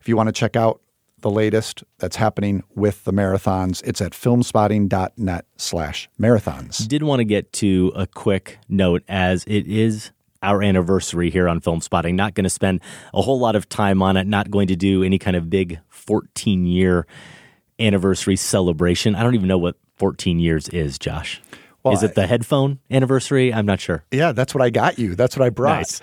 If you want to check out the latest that's happening with the marathons, it's at filmspotting.net slash marathons. Did want to get to a quick note as it is our anniversary here on Filmspotting. Not going to spend a whole lot of time on it, not going to do any kind of big 14 year anniversary celebration. I don't even know what 14 years is, Josh. Well, is it the headphone anniversary? I'm not sure. Yeah, that's what I got you. That's what I brought. Nice.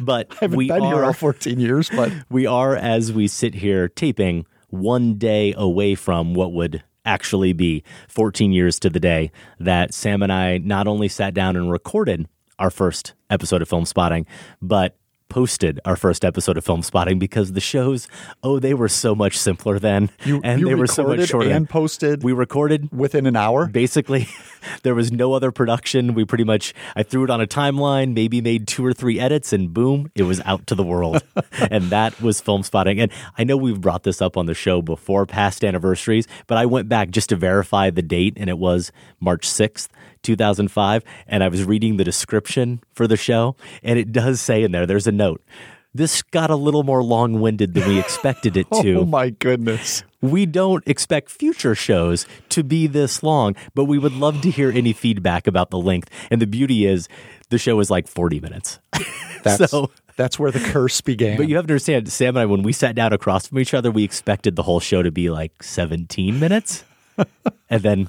But I haven't we been here all 14 years, but we are, as we sit here taping, one day away from what would actually be 14 years to the day that Sam and I not only sat down and recorded our first episode of Filmspotting, but posted our first episode of Filmspotting because the shows, oh, they were so much simpler then, you, and you they were so much shorter. and posted we recorded within an hour. basically there was no other production. We pretty much i threw it on a timeline maybe made two or three edits and boom it was out to the world. And that was Filmspotting. And i know we've brought this up on the show before past anniversaries but i went back just to verify the date and it was march 6th 2005 and i was reading the description for the show and it does say in there there's a note this got a little more long-winded than we expected it oh to Oh my goodness. we don't expect future shows to be this long, but we would love to hear any feedback about the length. And the beauty is, the show is like 40 minutes. That's So- that's where the curse began. But you have to understand, Sam and I, when we sat down across from each other, we expected the whole show to be like 17 minutes. and then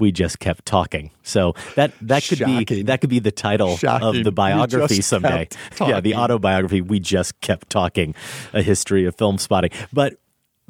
we just kept talking. So that that could be that could be the title Shocking. of the biography someday. Yeah, the autobiography. We just kept talking, a history of Filmspotting. But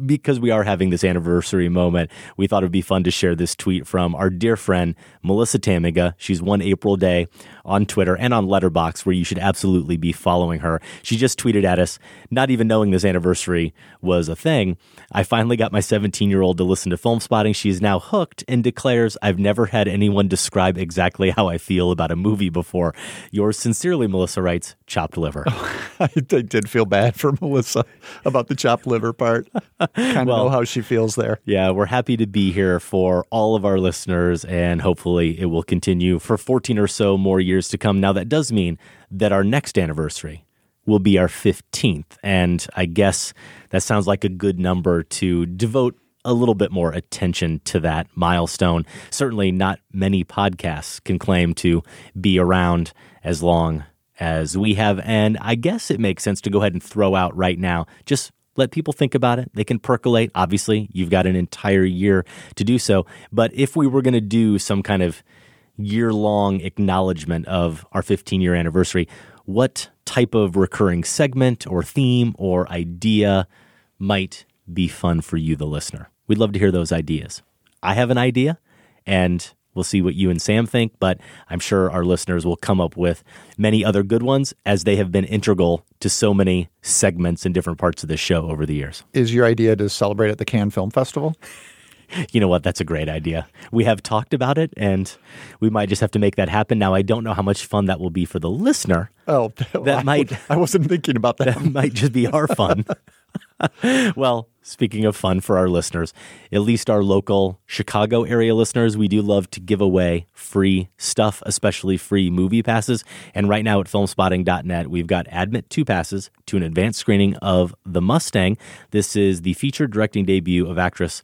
because we are having this anniversary moment, we thought it would be fun to share this tweet from our dear friend Melissa Tamminga. She's one April day on Twitter and on Letterboxd, where you should absolutely be following her. She just tweeted at us, not even knowing this anniversary was a thing. I finally got my 17 year old to listen to Filmspotting. She is now hooked and declares, I've never had anyone describe exactly how I feel about a movie before. Yours sincerely, Melissa writes, chopped liver. I, I did feel bad for Melissa about the chopped liver part. kind of Well- know how she feels there. Yeah, we're happy to be here for all of our listeners, and hopefully it will continue for 14 or so more years to come. Now, that does mean that our next anniversary will be our 15th. And I guess that sounds like a good number to devote a little bit more attention to that milestone. Certainly, not many podcasts can claim to be around as long as we have. And I guess it makes sense to go ahead and throw out right now just let people think about it. They can percolate. Obviously, you've got an entire year to do so. But if we were going to do some kind of year long acknowledgement of our 15 year anniversary, what type of recurring segment or theme or idea might be fun for you, the listener? We'd love to hear those ideas. I have an idea, and we'll see what you and Sam think, but I'm sure our listeners will come up with many other good ones as they have been integral to so many segments in different parts of the show over the years. Is your idea to celebrate at the Cannes Film Festival? You know what? That's a great idea. We have talked about it, and we might just have to make that happen. Now, I don't know how much fun that will be for the listener. Oh, That I, might- I wasn't thinking about that. That might just be our fun. well, speaking of fun for our listeners, at least our local Chicago area listeners, we do love to give away free stuff, especially free movie passes. And right now at filmspotting.net, we've got admit two passes to an advanced screening of The Mustang. This is the featured directing debut of actress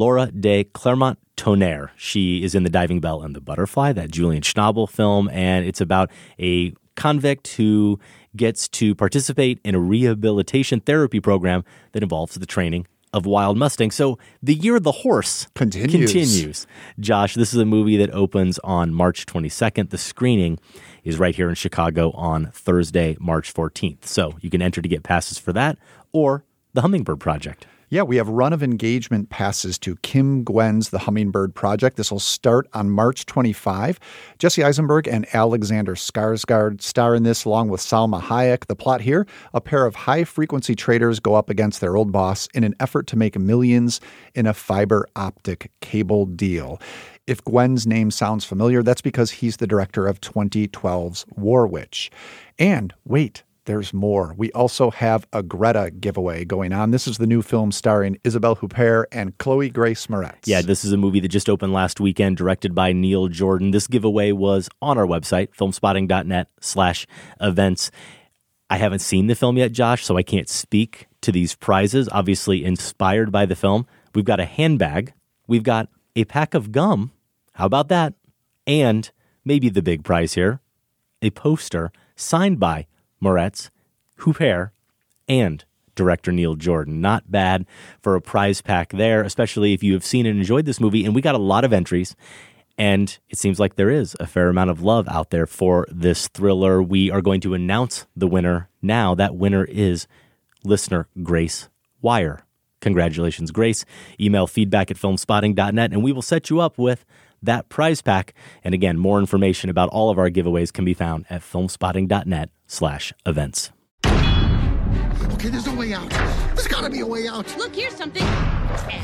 Laura de Clermont Tonnerre. She is in The Diving Bell and the Butterfly, that Julian Schnabel film, and it's about a convict who gets to participate in a rehabilitation therapy program that involves the training of wild mustangs. So the year of the horse Continues. continues. Josh, this is a movie that opens on March 22nd. The screening is right here in Chicago on Thursday, March 14th. So you can enter to get passes for that or the Hummingbird Project. Yeah, we have run of engagement passes to Kim Nguyen's The Hummingbird Project. This will start on March 25. Jesse Eisenberg and Alexander Skarsgård star in this along with Salma Hayek. The plot here a pair of high frequency traders go up against their old boss in an effort to make millions in a fiber optic cable deal. If Gwen's name sounds familiar, that's because he's the director of 2012's War Witch. And wait, there's more. We also have a Greta giveaway going on. This is the new film starring Isabelle Huppert and Chloe Grace Moretz. Yeah, this is a movie that just opened last weekend, directed by Neil Jordan. This giveaway was on our website, filmspotting.net slash events. I haven't seen the film yet, Josh, so I can't speak to these prizes. Obviously, inspired by the film. We've got a handbag. We've got a pack of gum. How about that? And maybe the big prize here a poster signed by Moretz, Huppert, and director Neil Jordan. Not bad for a prize pack there, especially if you have seen and enjoyed this movie. And we got a lot of entries. And it seems like there is a fair amount of love out there for this thriller. We are going to announce the winner now. That winner is listener Grace Wire. Congratulations, Grace. Email feedback at filmspotting.net and we will set you up with that prize pack. And again, more information about all of our giveaways can be found at filmspotting.net slash events. Okay, there's a way out. There's gotta be a way out. Look, here's something. Escape.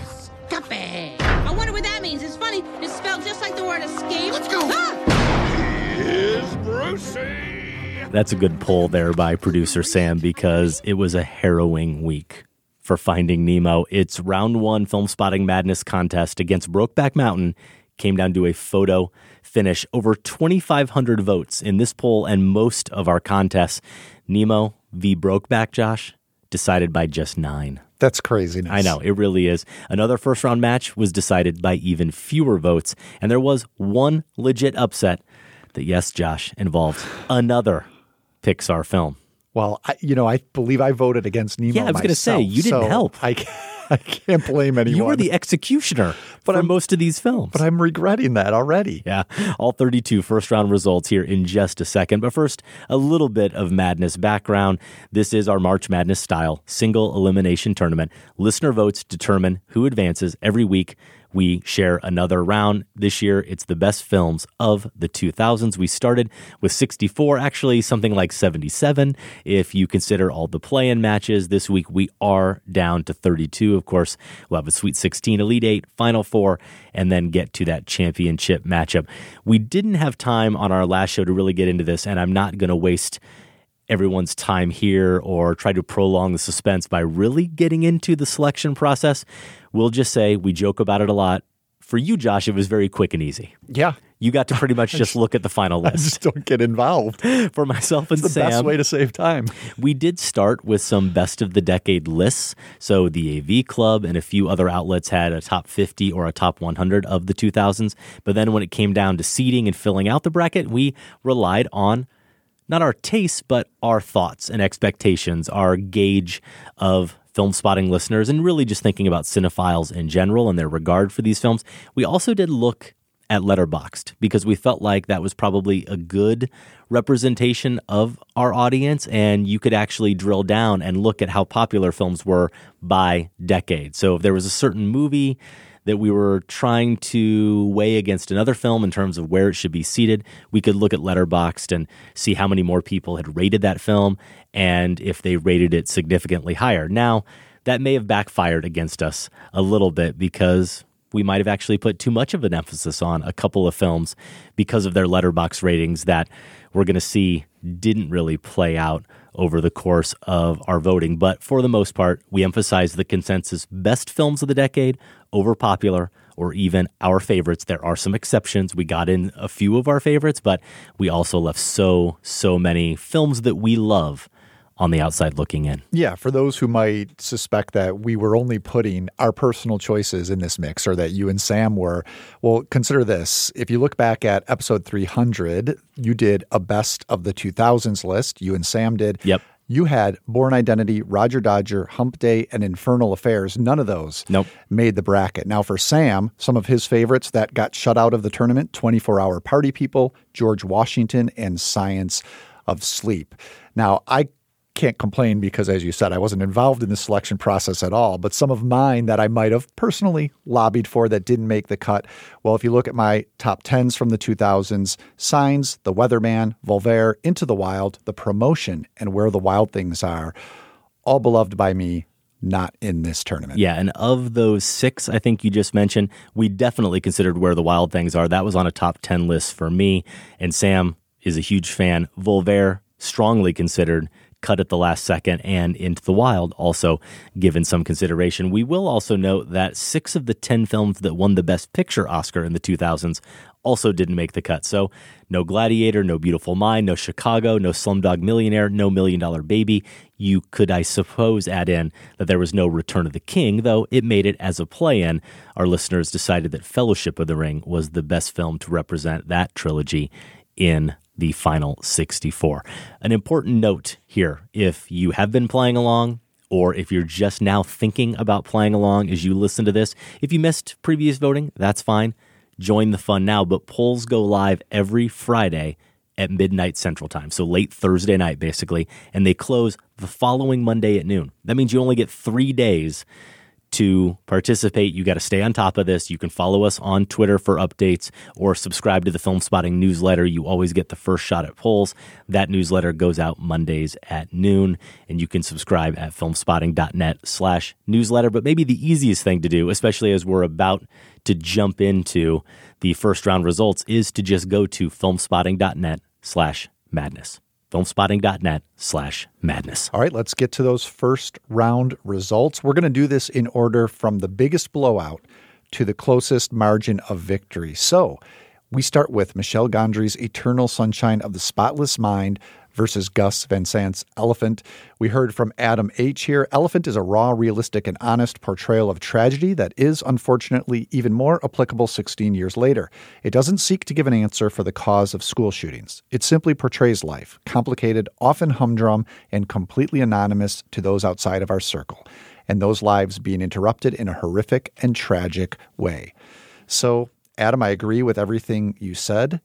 I wonder what that means. It's funny. It's spelled just like the word escape. Let's go. Ah! Here's Brucey. That's a good pull there by producer Sam because it was a harrowing week for Finding Nemo. Its round one Filmspotting madness contest against Brokeback Mountain came down to a photo finish. Over 2,500 votes in this poll and most of our contests. Nemo v. Brokeback, Josh, decided by just nine. That's craziness. I know, it really is. Another first round match was decided by even fewer votes. And there was one legit upset that, yes, Josh, involved another Pixar film. Well, I, you know, I believe I voted against Nemo. Yeah, I was going to say, you didn't so help. I, can't- I can't blame anyone. You were the executioner but for most of these films. but I'm regretting that already. Yeah, all 32 first round results here in just a second. But first, a little bit of madness background. This is our March Madness style single elimination tournament. Listener votes determine who advances every week. We share another round. This year, it's the best films of the 2000s. We started with 64, actually, something like 77. If you consider all the play in matches, this week we are down to 32. Of course, we'll have a Sweet 16, Elite 8, Final Four, and then get to that championship matchup. We didn't have time on our last show to really get into this, and I'm not going to waste everyone's time here or try to prolong the suspense by really getting into the selection process. We'll just say we joke about it a lot. For you, Josh, it was very quick and easy. Yeah. You got to pretty much just look at the final I list. just don't get involved. For myself and It's the Sam, best way to save time. we did start with some best of the decade lists. So the AV Club and a few other outlets had a top 50 or a top 100 of the 2000s. But then when it came down to seeding and filling out the bracket, we relied on not our tastes, but our thoughts and expectations, our gauge of Filmspotting listeners, and really just thinking about cinephiles in general and their regard for these films. We also did look at Letterboxd because we felt like that was probably a good representation of our audience, and you could actually drill down and look at how popular films were by decade. So if there was a certain movie that we were trying to weigh against another film in terms of where it should be seated, we could look at Letterboxd and see how many more people had rated that film and if they rated it significantly higher. Now, that may have backfired against us a little bit because we might have actually put too much of an emphasis on a couple of films because of their Letterboxd ratings that we're going to see didn't really play out over the course of our voting. But for the most part, we emphasize the consensus best films of the decade over popular or even our favorites. There are some exceptions. We got in a few of our favorites, but we also left so, so many films that we love on the outside looking in. Yeah, for those who might suspect that we were only putting our personal choices in this mix or that you and Sam were, well, consider this. If you look back at episode 300, you did a best of the 2000s list. You and Sam did. Yep. You had Bourne Identity, Roger Dodger, Hump Day, and Infernal Affairs. None of those nope. made the bracket. Now, for Sam, some of his favorites that got shut out of the tournament 24 Hour Party People, George Washington, and Science of Sleep. Now, I can't complain because, as you said, I wasn't involved in the selection process at all. But some of mine that I might have personally lobbied for that didn't make the cut. Well, if you look at my top 10s from the 2000s Signs, The Weatherman, Volver, Into the Wild, The Promotion, and Where the Wild Things Are, all beloved by me. Not in this tournament. Yeah, and of those six, I think you just mentioned, we definitely considered where the wild things are. That was on a top 10 list for me. And Sam is a huge fan. Voltaire, strongly considered cut at the last second and into the wild also given some consideration. We will also note that six of the 10 films that won the best picture oscar in the 2000s also didn't make the cut. So no gladiator no beautiful mind no chicago no slumdog millionaire no million dollar baby. You could i suppose add in that there was no return of the king though it made it as a play-in. Our listeners decided that fellowship of the ring was the best film to represent that trilogy in the final 64. An important note here if you have been playing along, or if you're just now thinking about playing along as you listen to this, if you missed previous voting, that's fine. Join the fun now, but polls go live every Friday at midnight Central Time, so late Thursday night, basically, and they close the following Monday at noon. That means you only get three days to participate. You got to stay on top of this. You can follow us on Twitter for updates or subscribe to the Filmspotting newsletter. You always get the first shot at polls. That newsletter goes out Mondays at noon, and you can subscribe at filmspotting.net slash newsletter. But maybe the easiest thing to do, especially as we're about to jump into the first round results, is to just go to filmspotting.net slash madness filmspotting.net slash madness. All right, let's get to those first round results. We're going to do this in order from the biggest blowout to the closest margin of victory. So we start with Michel Gondry's Eternal Sunshine of the Spotless Mind versus Gus Van Sant's Elephant. We heard from Adam H. here. Elephant is a raw, realistic, and honest portrayal of tragedy that is, unfortunately, even more applicable 16 years later. It doesn't seek to give an answer for the cause of school shootings. It simply portrays life, complicated, often humdrum, and completely anonymous to those outside of our circle, and those lives being interrupted in a horrific and tragic way. So, Adam, I agree with everything you said,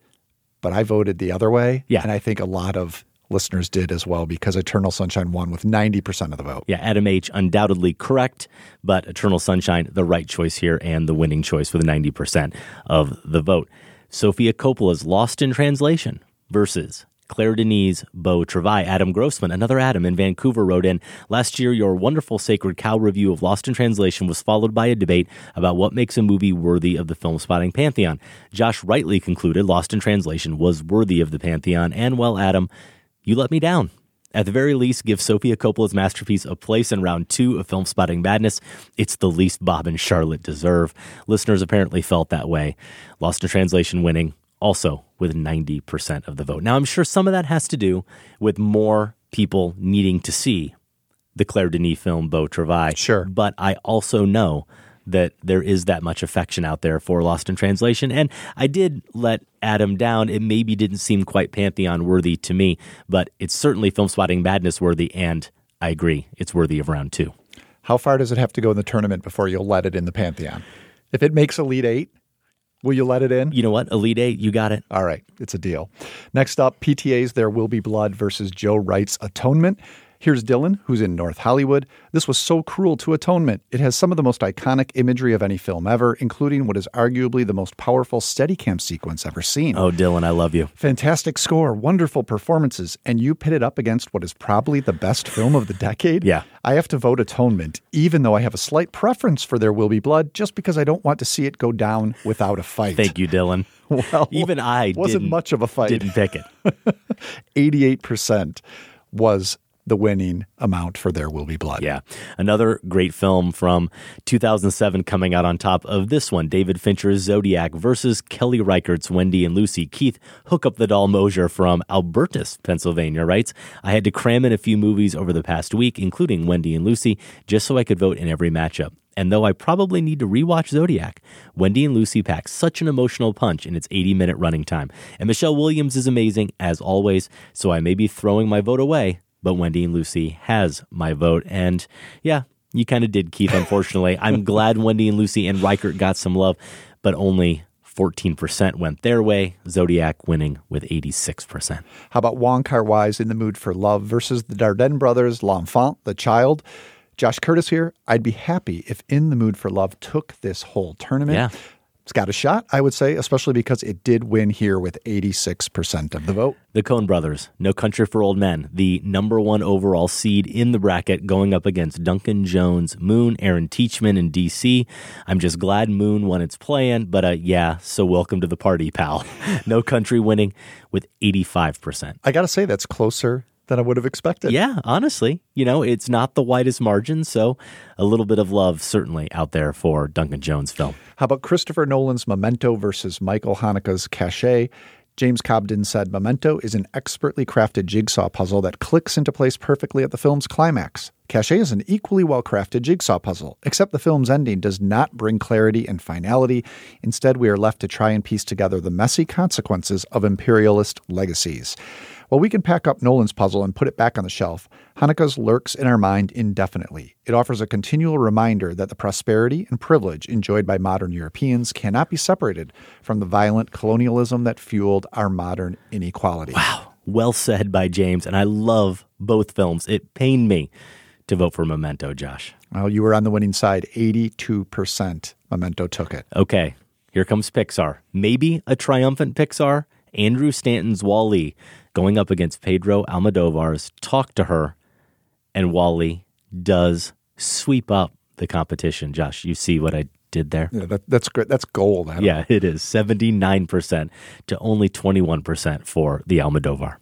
but I voted the other way. Yeah. And I think a lot of listeners did as well because Eternal Sunshine won with 90% of the vote. Yeah, Adam H. undoubtedly correct, but Eternal Sunshine, the right choice here and the winning choice with 90% of the vote. Sofia Coppola's Lost in Translation versus Claire Denis, Beau Travail, Adam Grossman, another Adam in Vancouver wrote in Last year, your wonderful Sacred Cow review of Lost in Translation was followed by a debate about what makes a movie worthy of the Filmspotting pantheon. Josh rightly concluded Lost in Translation was worthy of the pantheon, and well, Adam, you let me down. At the very least, give Sofia Coppola's masterpiece a place in round two of Filmspotting Madness. It's the least Bob and Charlotte deserve. Listeners apparently felt that way. Lost in Translation winning, also with 90% of the vote. Now, I'm sure some of that has to do with more people needing to see the Claire Denis film Beau Travail. Sure. But I also know that there is that much affection out there for Lost in Translation. And I did let Adam down. It maybe didn't seem quite Pantheon worthy to me, but it's certainly Film Spotting Madness worthy. And I agree, it's worthy of round two. How far does it have to go in the tournament before you'll let it in the Pantheon? If it makes Elite Eight, will you let it in? You know what? Elite Eight, you got it. All right, it's a deal. Next up, PTA's There Will Be Blood versus Joe Wright's Atonement. Here's Dylan, who's in North Hollywood. This was so cruel to Atonement. It has some of the most iconic imagery of any film ever, including what is arguably the most powerful Steadicam sequence ever seen. Oh, Dylan, I love you. Fantastic score, wonderful performances, and you pit it up against what is probably the best film of the decade. Yeah. I have to vote Atonement, even though I have a slight preference for There Will Be Blood, just because I don't want to see it go down without a fight. Thank you, Dylan. Well, Even I wasn't didn't- much of a fight. Didn't pick it. 88% was the winning amount for There Will Be Blood. Yeah. Another great film from 2007 coming out on top of this one David Fincher's Zodiac versus Kelly Reichardt's Wendy and Lucy. Keith Hook Up the Doll Mosier from Alburtis, Pennsylvania writes I had to cram in a few movies over the past week, including Wendy and Lucy, just so I could vote in every matchup. And though I probably need to rewatch Zodiac, Wendy and Lucy pack such an emotional punch in its 80 minute running time. And Michelle Williams is amazing, as always, so I may be throwing my vote away, but Wendy and Lucy has my vote. And yeah, you kind of did, Keith, unfortunately. I'm glad Wendy and Lucy and Reichardt got some love, but only 14% went their way, Zodiac winning with 86%. How about Wong Kar Wai's In the Mood for Love versus the Dardenne brothers, L'Enfant, The Child? Josh Curtis here. I'd be happy if In the Mood for Love took this whole tournament. Yeah. It's got a shot, I would say, especially because it did win here with 86% of the vote. The Coen brothers, No Country for Old Men, the number one overall seed in the bracket, going up against Duncan Jones, Moon, Aaron Teachman, and DC. I'm just glad Moon won its play-in, but uh, yeah, so welcome to the party, pal. no Country winning with 85%. I got to say, that's closer than I would have expected. Yeah, honestly, you know, it's not the widest margin, so a little bit of love certainly out there for Duncan Jones' film. How about Christopher Nolan's Memento versus Michael Haneke's Caché? James Cobden said Memento is an expertly crafted jigsaw puzzle that clicks into place perfectly at the film's climax. Cache is an equally well crafted jigsaw puzzle, except the film's ending does not bring clarity and finality. Instead, we are left to try and piece together the messy consequences of imperialist legacies. While we can pack up Nolan's puzzle and put it back on the shelf, Haneke's lurks in our mind indefinitely. It offers a continual reminder that the prosperity and privilege enjoyed by modern Europeans cannot be separated from the violent colonialism that fueled our modern inequality. Wow. Well said by James. And I love both films. It pained me to vote for Memento, Josh. Well, you were on the winning side. 82% Memento took it. Okay. Here comes Pixar. Maybe a triumphant Pixar. Andrew Stanton's Wall-E going up against Pedro Almodovar's Talk to Her, and Wall-E does sweep up the competition. Josh, you see what I did there? Yeah, that, that's great. That's gold. Yeah, it is 79% to only 21% for the Almodovar.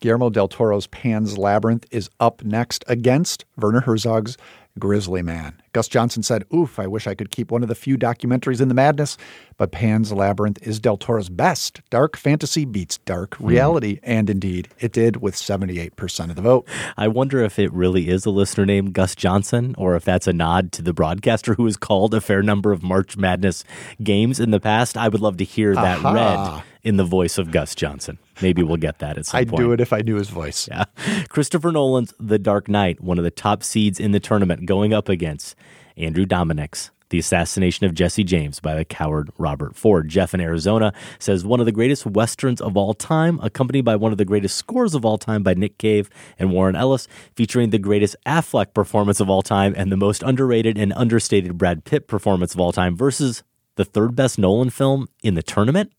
Guillermo del Toro's Pan's Labyrinth is up next against Werner Herzog's Grizzly Man. Gus Johnson said, Oof, I wish I could keep one of the few documentaries in the madness, but Pan's Labyrinth is Del Toro's best. Dark fantasy beats dark reality, mm. and indeed, it did with 78% of the vote. I wonder if it really is a listener named Gus Johnson, or if that's a nod to the broadcaster who has called a fair number of March Madness games in the past. I would love to hear that Aha. read in the voice of Gus Johnson. Maybe we'll get that at some point. I'd do it if I knew his voice. Yeah. Christopher Nolan's The Dark Knight, one of the top seeds in the tournament, going up against Andrew Dominik's The Assassination of Jesse James by the coward Robert Ford. Jeff in Arizona says one of the greatest westerns of all time, accompanied by one of the greatest scores of all time by Nick Cave and Warren Ellis, featuring the greatest Affleck performance of all time and the most underrated and understated Brad Pitt performance of all time versus the third best Nolan film in the tournament?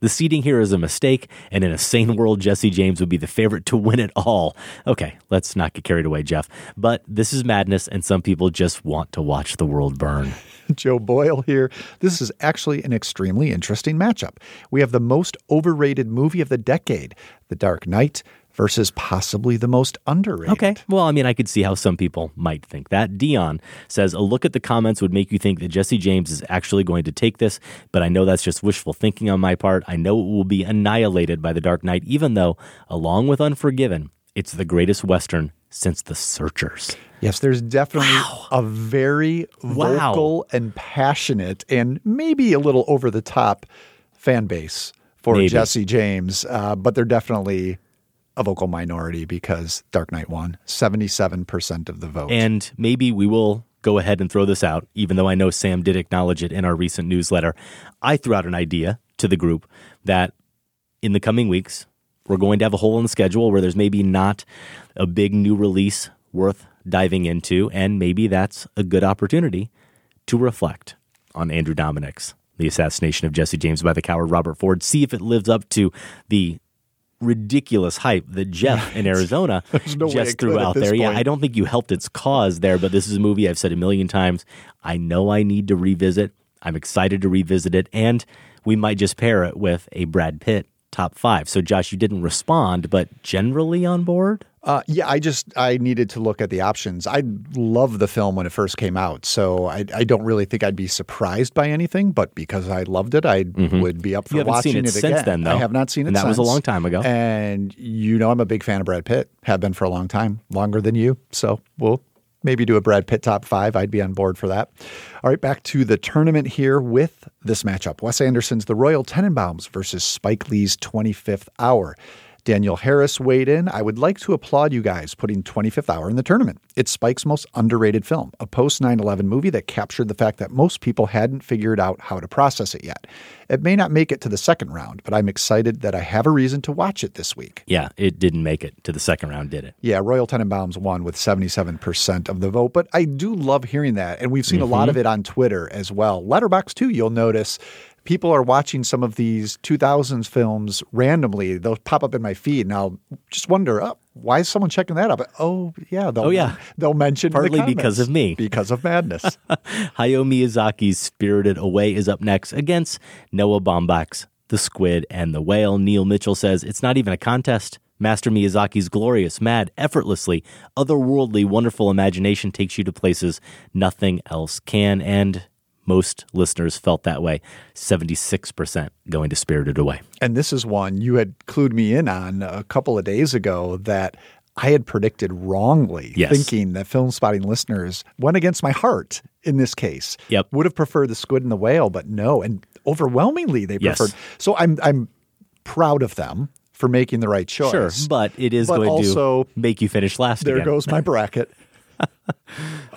The seating here is a mistake, and in a sane world, Jesse James would be the favorite to win it all. Okay, let's not get carried away, Jeff. But this is madness, and some people just want to watch the world burn. Joe Boyle here. This is actually an extremely interesting matchup. We have the most overrated movie of the decade, The Dark Knight, versus possibly the most underrated. Okay. Well, I mean, I could see how some people might think that. Dion says, a look at the comments would make you think that Jesse James is actually going to take this, but I know that's just wishful thinking on my part. I know it will be annihilated by The Dark Knight, even though, along with Unforgiven, it's the greatest Western since The Searchers. Yes, there's definitely wow. a very vocal wow. and passionate and maybe a little over the top fan base for maybe. Jesse James, uh, but they're definitely a vocal minority because Dark Knight won 77% of the vote. And maybe we will go ahead and throw this out, even though I know Sam did acknowledge it in our recent newsletter. I threw out an idea to the group that in the coming weeks, we're going to have a hole in the schedule where there's maybe not a big new release worth diving into. And maybe that's a good opportunity to reflect on Andrew Dominik's The Assassination of Jesse James by the coward Robert Ford. See if it lives up to the ridiculous hype that Jeff in Arizona no just threw out there. Point. Yeah, I don't think you helped its cause there, but this is a movie I've said a million times. I know I need to revisit. I'm excited to revisit it, and we might just pair it with a Brad Pitt top five. So, Josh, you didn't respond, but generally on board? Uh, yeah, I just I needed to look at the options. I love the film when it first came out, so I, I don't really think I'd be surprised by anything. But because I loved it, I mm-hmm. would be up for you watching it, it since again. Then, though. I have not seen it. And that since. was a long time ago. And you know, I'm a big fan of Brad Pitt. Have been for a long time, longer than you. So we'll maybe do a Brad Pitt top five. I'd be on board for that. All right, back to the tournament here with this matchup: Wes Anderson's The Royal Tenenbaums versus Spike Lee's 25th Hour. Daniel Harris weighed in. I would like to applaud you guys putting 25th Hour in the tournament. It's Spike's most underrated film, a post 9 11 movie that captured the fact that most people hadn't figured out how to process it yet. It may not make it to the second round, but I'm excited that I have a reason to watch it this week. Yeah, it didn't make it to the second round, did it? Yeah, Royal Tenenbaums won with 77% of the vote, but I do love hearing that. And we've seen mm-hmm. a lot of it on Twitter as well. Letterboxd, too, you'll notice people are watching some of these 2000s films randomly. They'll pop up in my feed, and I'll just wonder, oh, why is someone checking that up? Oh, yeah. They'll, oh, yeah. They'll mention partly because of me, because of madness. Hayao Miyazaki's Spirited Away is up next against Noah Baumbach's The Squid and the Whale. Neil Mitchell says it's not even a contest. Master Miyazaki's glorious, mad, effortlessly, otherworldly, wonderful imagination takes you to places nothing else can. And Most listeners felt that way. 76% going to Spirited Away. And this is one you had clued me in on a couple of days ago that I had predicted wrongly, Yes. thinking that Filmspotting listeners went against my heart in this case. Yep. Would have preferred the squid and the whale, but no. And overwhelmingly they Yes. preferred. So I'm I'm proud of them for making the right choice. Sure, but it is But going also, to make you finish last There again. goes my bracket.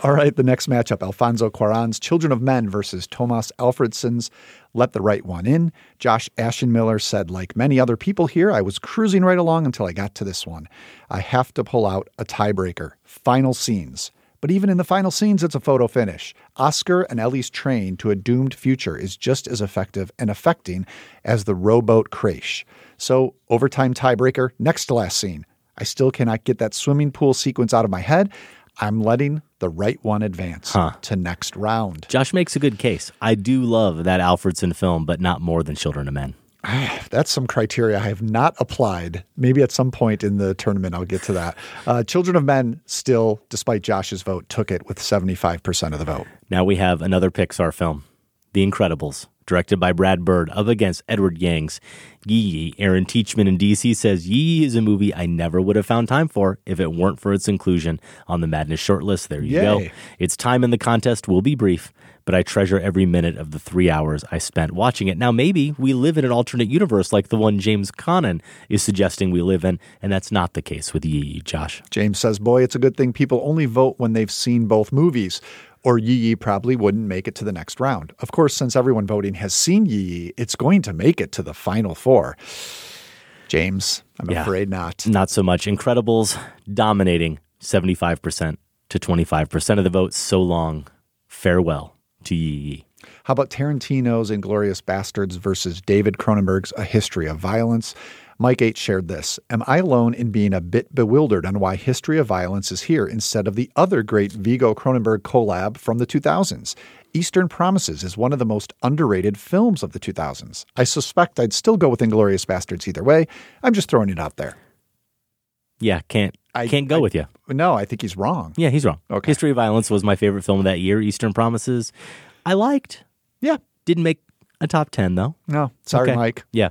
All right, the next matchup Alfonso Cuaron's Children of Men versus Tomas Alfredson's Let the Right One In. Josh Ashenmiller said, like many other people here, I was cruising right along until I got to this one. I have to pull out a tiebreaker. Final scenes. But even in the final scenes, it's a photo finish. Oscar and Ellie's train to a doomed future is just as effective and affecting as the rowboat crash. So, overtime tiebreaker, next to last scene. I still cannot get that swimming pool sequence out of my head. I'm letting the right one advance to next round. Josh makes a good case. I do love that Alfredson film, but not more than Children of Men. That's some criteria I have not applied. Maybe at some point in the tournament I'll get to that. Uh, Children of Men still, despite Josh's vote, took it with 75% of the vote. Now we have another Pixar film, The Incredibles, directed by Brad Bird, up against Edward Yang's Yi Yi. Aaron Teachman in DC says Yi Yi is a movie I never would have found time for if it weren't for its inclusion on the Madness shortlist. There you go. Its time in the contest will be brief, but I treasure every minute of the three hours I spent watching it. Now, maybe we live in an alternate universe like the one James Conan is suggesting we live in, and that's not the case with Yi Yi, Josh. James says, Boy, it's a good thing people only vote when they've seen both movies, or Yi Yi probably wouldn't make it to the next round. Of course, since everyone voting has seen Yi Yi, it's going to make it to the final four. James, I'm Yeah. afraid not. Not so much. Incredibles dominating 75% to 25% of the vote. So long. Farewell to Yi Yi. How about Tarantino's Inglourious Basterds versus David Cronenberg's A History of Violence? Mike H shared this. Am I alone in being a bit bewildered on why History of Violence is here instead of the other great Viggo Cronenberg collab from the 2000s? Eastern Promises is one of the most underrated films of the 2000s. I suspect I'd still go with Inglourious Basterds either way. I'm just throwing it out there. Yeah, can't can't go with you. No, I think he's wrong. Yeah, he's wrong. Okay. History of Violence was my favorite film of that year. Eastern Promises, I liked. Yeah. Didn't make a top 10, though. No, sorry, Okay. Mike. Yeah.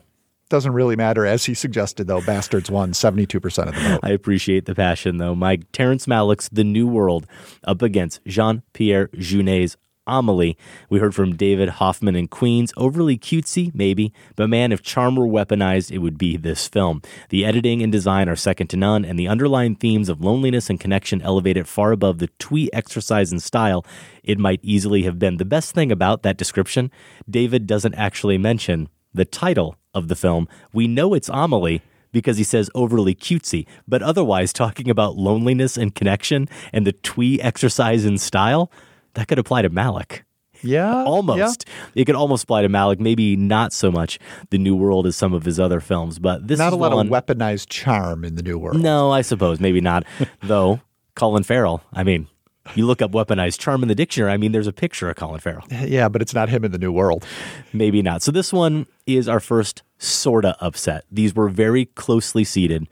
Doesn't really matter. As he suggested, though, Basterds won 72% of the vote. I appreciate the passion, though. My Terrence Malick's The New World up against Jean Pierre Jeunet's Amelie. We heard from David Hoffman in Queens. Overly cutesy, maybe, but man, if charm were weaponized, it would be this film. The editing and design are second to none, and the underlying themes of loneliness and connection elevate it far above the twee exercise and style. It might easily have been. The best thing about that description, David doesn't actually mention the title of the film. We know it's Amelie because he says overly cutesy, but otherwise talking about loneliness and connection and the twee exercise in style, that could apply to Malick. Yeah. Almost. It could almost apply to Malick, maybe not so much The New World as some of his other films, but this Not is a lot one, of weaponized charm in the new world. No, I suppose maybe not. Though Colin Farrell, I mean, you look up weaponized charm in the dictionary, I mean there's a picture of Colin Farrell. Yeah, but it's not him in the new world. Maybe not. So this one is our first sorta upset. These were very closely seated.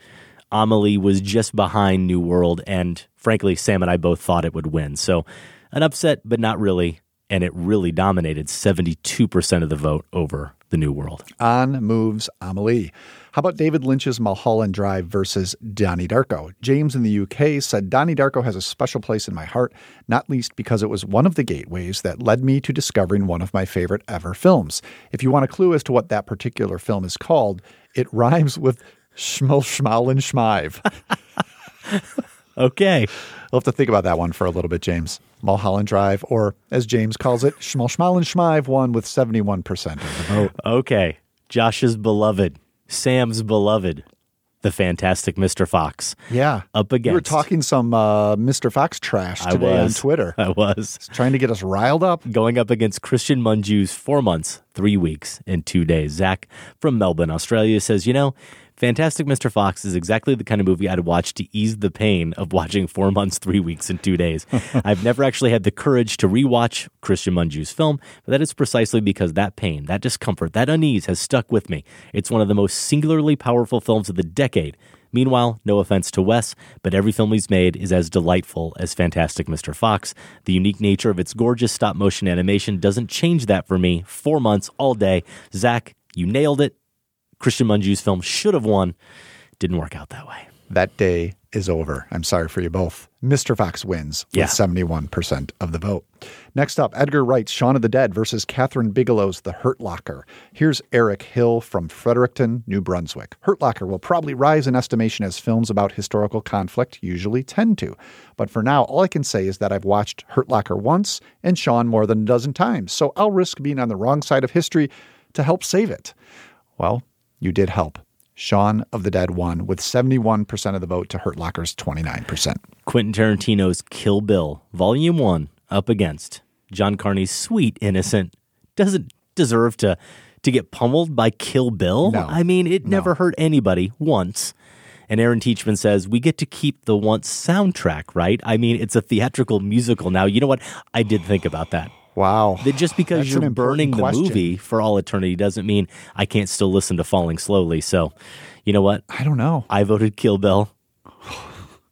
Amelie was just behind New World, and frankly, Sam and I both thought it would win. So an upset, but not really. And it really dominated 72% of the vote over the New World. On moves Amelie. How about David Lynch's Mulholland Drive versus Donnie Darko? James in the UK said Donnie Darko has a special place in my heart, not least because it was one of the gateways that led me to discovering one of my favorite ever films. If you want a clue as to what that particular film is called, it rhymes with Schmel Schmal and Schmive. Okay. We'll have to think about that one for a little bit, James. Mulholland Drive, or as James calls it, Schmal Schmal and Schmive won with 71% of the vote. Okay. Josh's beloved, Sam's beloved, the fantastic Mr. Fox. Yeah. Up against. You were talking some uh, Mr. Fox trash today on. Twitter. I was. Trying to get us riled up. Going up against Christian Mungiu's four months, three weeks, and two days. Zach from Melbourne, Australia says, You know, Fantastic Mr. Fox is exactly the kind of movie I'd watch to ease the pain of watching four months, three weeks, and two days. I've never actually had the courage to rewatch Christian Mungiu's film, but that is precisely because that pain, that discomfort, that unease has stuck with me. It's one of the most singularly powerful films of the decade. Meanwhile, no offense to Wes, but every film he's made is as delightful as Fantastic Mr. Fox. The unique nature of its gorgeous stop motion animation doesn't change that for me. Four months, all day. Zach, you nailed it. Christian Mungiu's film should have won. Didn't work out that way. That day is over. I'm sorry for you both. Mr. Fox wins with Yeah. 71% of the vote. Next up, Edgar Wright's Shaun of the Dead versus Kathryn Bigelow's The Hurt Locker. Here's Eric Hill from Fredericton, New Brunswick. Hurt Locker will probably rise in estimation as films about historical conflict usually tend to. But for now, all I can say is that I've watched Hurt Locker once and Shaun more than a dozen times, so I'll risk being on the wrong side of history to help save it. Well, you did help. Shaun of the Dead won with 71% of the vote to Hurt Locker's 29%. Quentin Tarantino's Kill Bill, Volume 1, up against John Carney's Sweet Innocent. Doesn't deserve to to get pummeled by Kill Bill. No. I mean, it never hurt anybody once. And Aaron Teachman says, we get to keep the once soundtrack, right? I mean, it's a theatrical musical now. You know what? I did think about that. Wow. That just because That's you're burning the question. movie for all eternity doesn't mean I can't still listen to Falling Slowly. So, you know what? I don't know. I voted Kill Bill.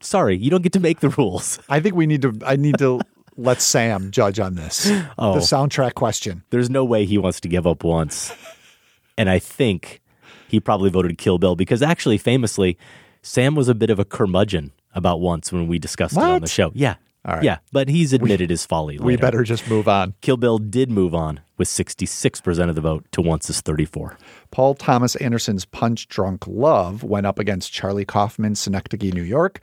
Sorry, you don't get to make the rules. I think we need to I need to let Sam judge on this. Oh. The soundtrack question. There's no way he wants to give up once. And I think he probably voted Kill Bill because actually, famously, Sam was a bit of a curmudgeon about once when we discussed it on the show. Yeah. All right. Yeah. But he's admitted his folly. We better just move on. Kill Bill did move on with 66% of the vote to Once's 34. Paul Thomas Anderson's Punch Drunk Love went up against Charlie Kaufman's Synecdoche, New York.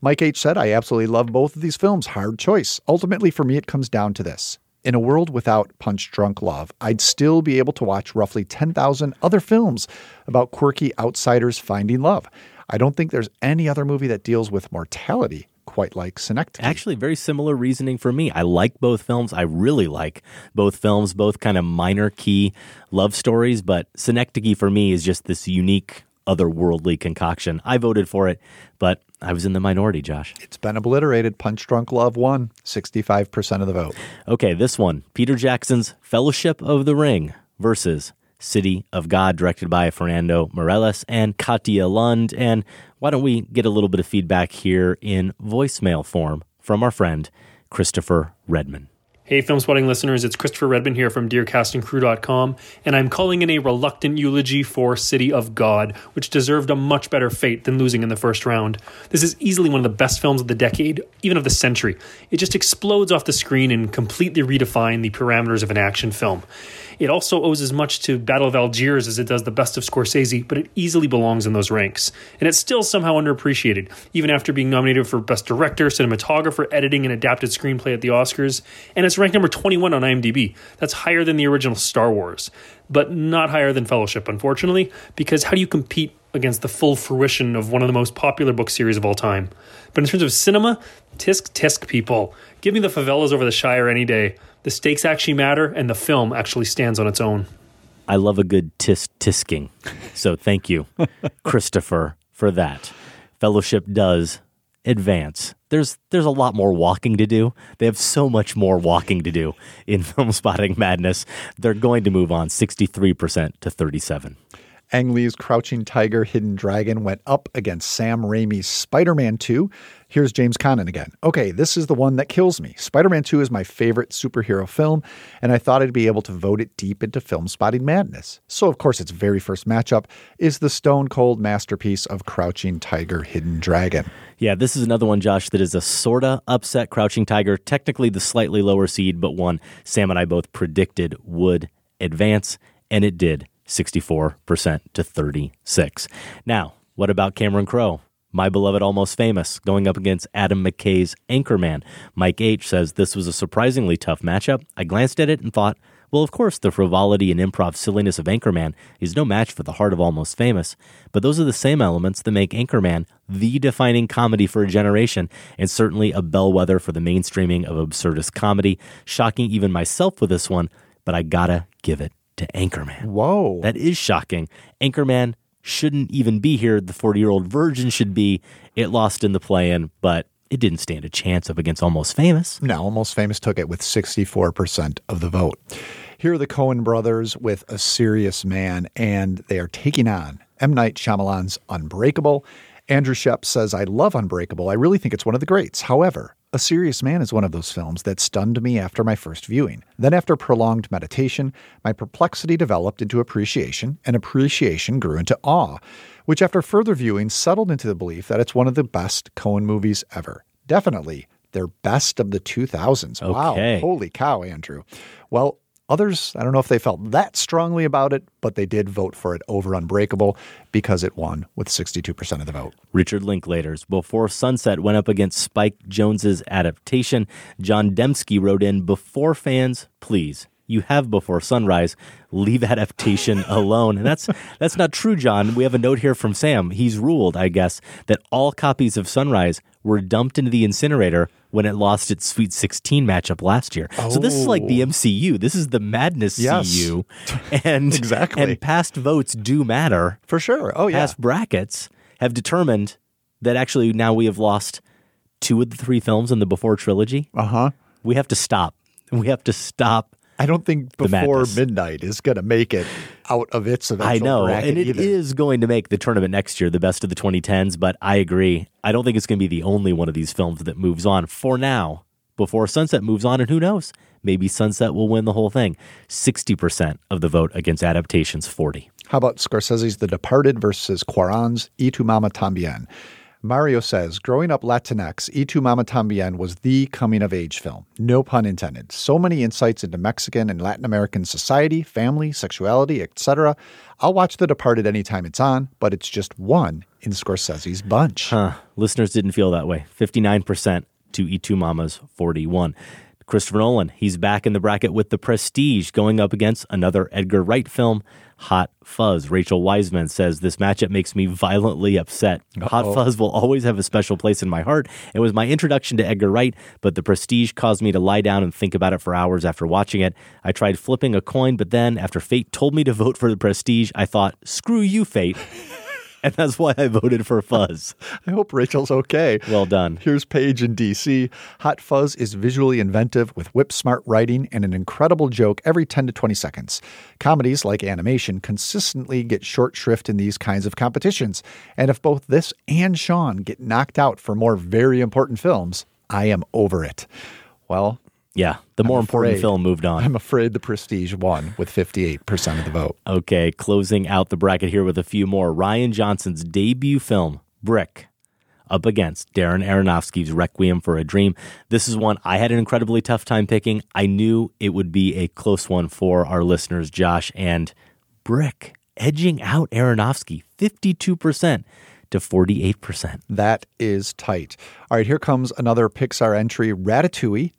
Mike H said, I absolutely love both of these films. Hard choice. Ultimately, for me, it comes down to this. In a world without Punch Drunk Love, I'd still be able to watch roughly 10,000 other films about quirky outsiders finding love. I don't think there's any other movie that deals with mortality quite like Synecdoche. Actually, very similar reasoning for me. I like both films. I really like both films, both kind of minor key love stories, but Synecdoche for me is just this unique otherworldly concoction. I voted for it, but I was in the minority, Josh. It's been obliterated. Punch Drunk Love won 65% of the vote. Okay, this one Peter Jackson's Fellowship of the Ring versus City of God, directed by Fernando Meirelles and Katia Lund. And why don't we get a little bit of feedback here in voicemail form from our friend Christopher Redman? Hey, Filmspotting listeners, it's Christopher Redman here from DearCastingCrew.com, and I'm calling in a reluctant eulogy for City of God, which deserved a much better fate than losing in the first round. This is easily one of the best films of the decade, even of the century. It just explodes off the screen and completely redefines the parameters of an action film. It also owes as much to Battle of Algiers as it does the best of Scorsese, but it easily belongs in those ranks. And it's still somehow underappreciated, even after being nominated for Best Director, Cinematographer, Editing, and Adapted Screenplay at the Oscars. And it's ranked number 21 on IMDb. That's higher than the original Star Wars, but not higher than Fellowship, unfortunately, because how do you compete against the full fruition of one of the most popular book series of all time? But in terms of cinema, tisk tisk people. Give me the favelas over the Shire any day. The stakes actually matter, and the film actually stands on its own. I love a good tisk tisking. So thank you, Christopher, for that. Fellowship does advance. There's there's a lot more walking to do. They have so much more walking to do in Filmspotting madness. They're going to move on 63% to 37. Ang Lee's Crouching Tiger, Hidden Dragon went up against Sam Raimi's Spider Man 2. Here's James Connon again. Okay, this is the one that kills me. Spider Man 2 is my favorite superhero film, and I thought I'd be able to vote it deep into Filmspotting madness. So, of course, its very first matchup is the stone cold masterpiece of Crouching Tiger, Hidden Dragon. Yeah, this is another one, Josh, that is a sorta upset Crouching Tiger, technically the slightly lower seed, but one Sam and I both predicted would advance, and it did 64% to 36. Now, what about Cameron Crowe? My beloved Almost Famous going up against Adam McKay's Anchorman. Mike H says this was a surprisingly tough matchup. I glanced at it and thought, well, of course, the frivolity and improv silliness of Anchorman is no match for the heart of Almost Famous, but those are the same elements that make Anchorman the defining comedy for a generation and certainly a bellwether for the mainstreaming of absurdist comedy. Shocking even myself with this one, but I gotta give it to Anchorman. Whoa. That is shocking. Anchorman shouldn't even be here. The 40 year old virgin should be. It lost in the play in, but it didn't stand a chance up against Almost Famous. No, Almost Famous took it with 64% of the vote. Here are the Coen brothers with A Serious Man, and they are taking on M. Night Shyamalan's Unbreakable Andrew Shep says, I love Unbreakable. I really think it's one of the greats. However, A Serious Man is one of those films that stunned me after my first viewing. Then, after prolonged meditation, my perplexity developed into appreciation, and appreciation grew into awe, which, after further viewing, settled into the belief that it's one of the best Coen movies ever. Definitely their best of the 2000s. Wow. Holy cow, Andrew. Well, Others, I don't know if they felt that strongly about it, but they did vote for it over Unbreakable because it won with 62% of the vote. Richard Linklater's Before Sunset went up against Spike Jonze's adaptation. John Dembski wrote in, Before fans, please. You have Before Sunrise. Leave adaptation alone. And that's that's not true, John. We have a note here from Sam. He's ruled, I guess, that all copies of Sunrise were dumped into the incinerator when it lost its Sweet 16 matchup last year. So this is like the MCU. This is the madness Yes. CU. And Exactly. And past votes do matter. For sure. Oh, yeah. Past brackets have determined that actually now we have lost two of the three films in the Before trilogy. Uh huh. We have to stop. We have to stop. I don't think Before. Midnight is going to make it out of its eventual I know, and it is either. going to make the tournament next year the best of the 2010s. But I agree. I don't think it's going to be the only one of these films that moves on for now. Before Sunset moves on, and who knows? Maybe Sunset will win the whole thing. 60% of the vote against adaptations, 40. How about Scorsese's The Departed versus Cuarón's Y tu mama tambien? Mario says, growing up Latinx, Y tu mama tambien was the coming of age film. No pun intended. So many insights into Mexican and Latin American society, family, sexuality, etc. I'll watch The Departed anytime it's on, but it's just one in Scorsese's bunch. Huh. Listeners didn't feel that way. 59% to Y tu mama's, 41. Christopher Nolan, he's back in the bracket with The Prestige, going up against another Edgar Wright film, Hot Fuzz. Rachel Wiseman says this matchup makes me violently upset. Hot Uh-oh. Fuzz will always have a special place in my heart. It was my introduction to Edgar Wright, but The Prestige caused me to lie down and think about it for hours after watching it. I tried flipping a coin, but then after fate told me to vote for The Prestige, I thought, screw you, fate. and that's why I voted for Fuzz. I hope Rachel's okay. Well done. Here's Paige in DC. Hot Fuzz is visually inventive with whip smart writing and an incredible joke every 10 to 20 seconds. Comedies like animation consistently get short shrift in these kinds of competitions. And if both this and Sean get knocked out for more very important films, I am over it. Well, Yeah, the more I'm important afraid- film moved on. I'm afraid the Prestige won with 58% of the vote. Okay, closing out the bracket here with a few more. Rian Johnson's debut film, Brick, up against Darren Aronofsky's Requiem for a Dream. This is one I had an incredibly tough time picking. I knew it would be a close one for our listeners, Josh, and Brick edging out Aronofsky 52% to 48%. That is tight. All right, here comes another Pixar entry Ratatouille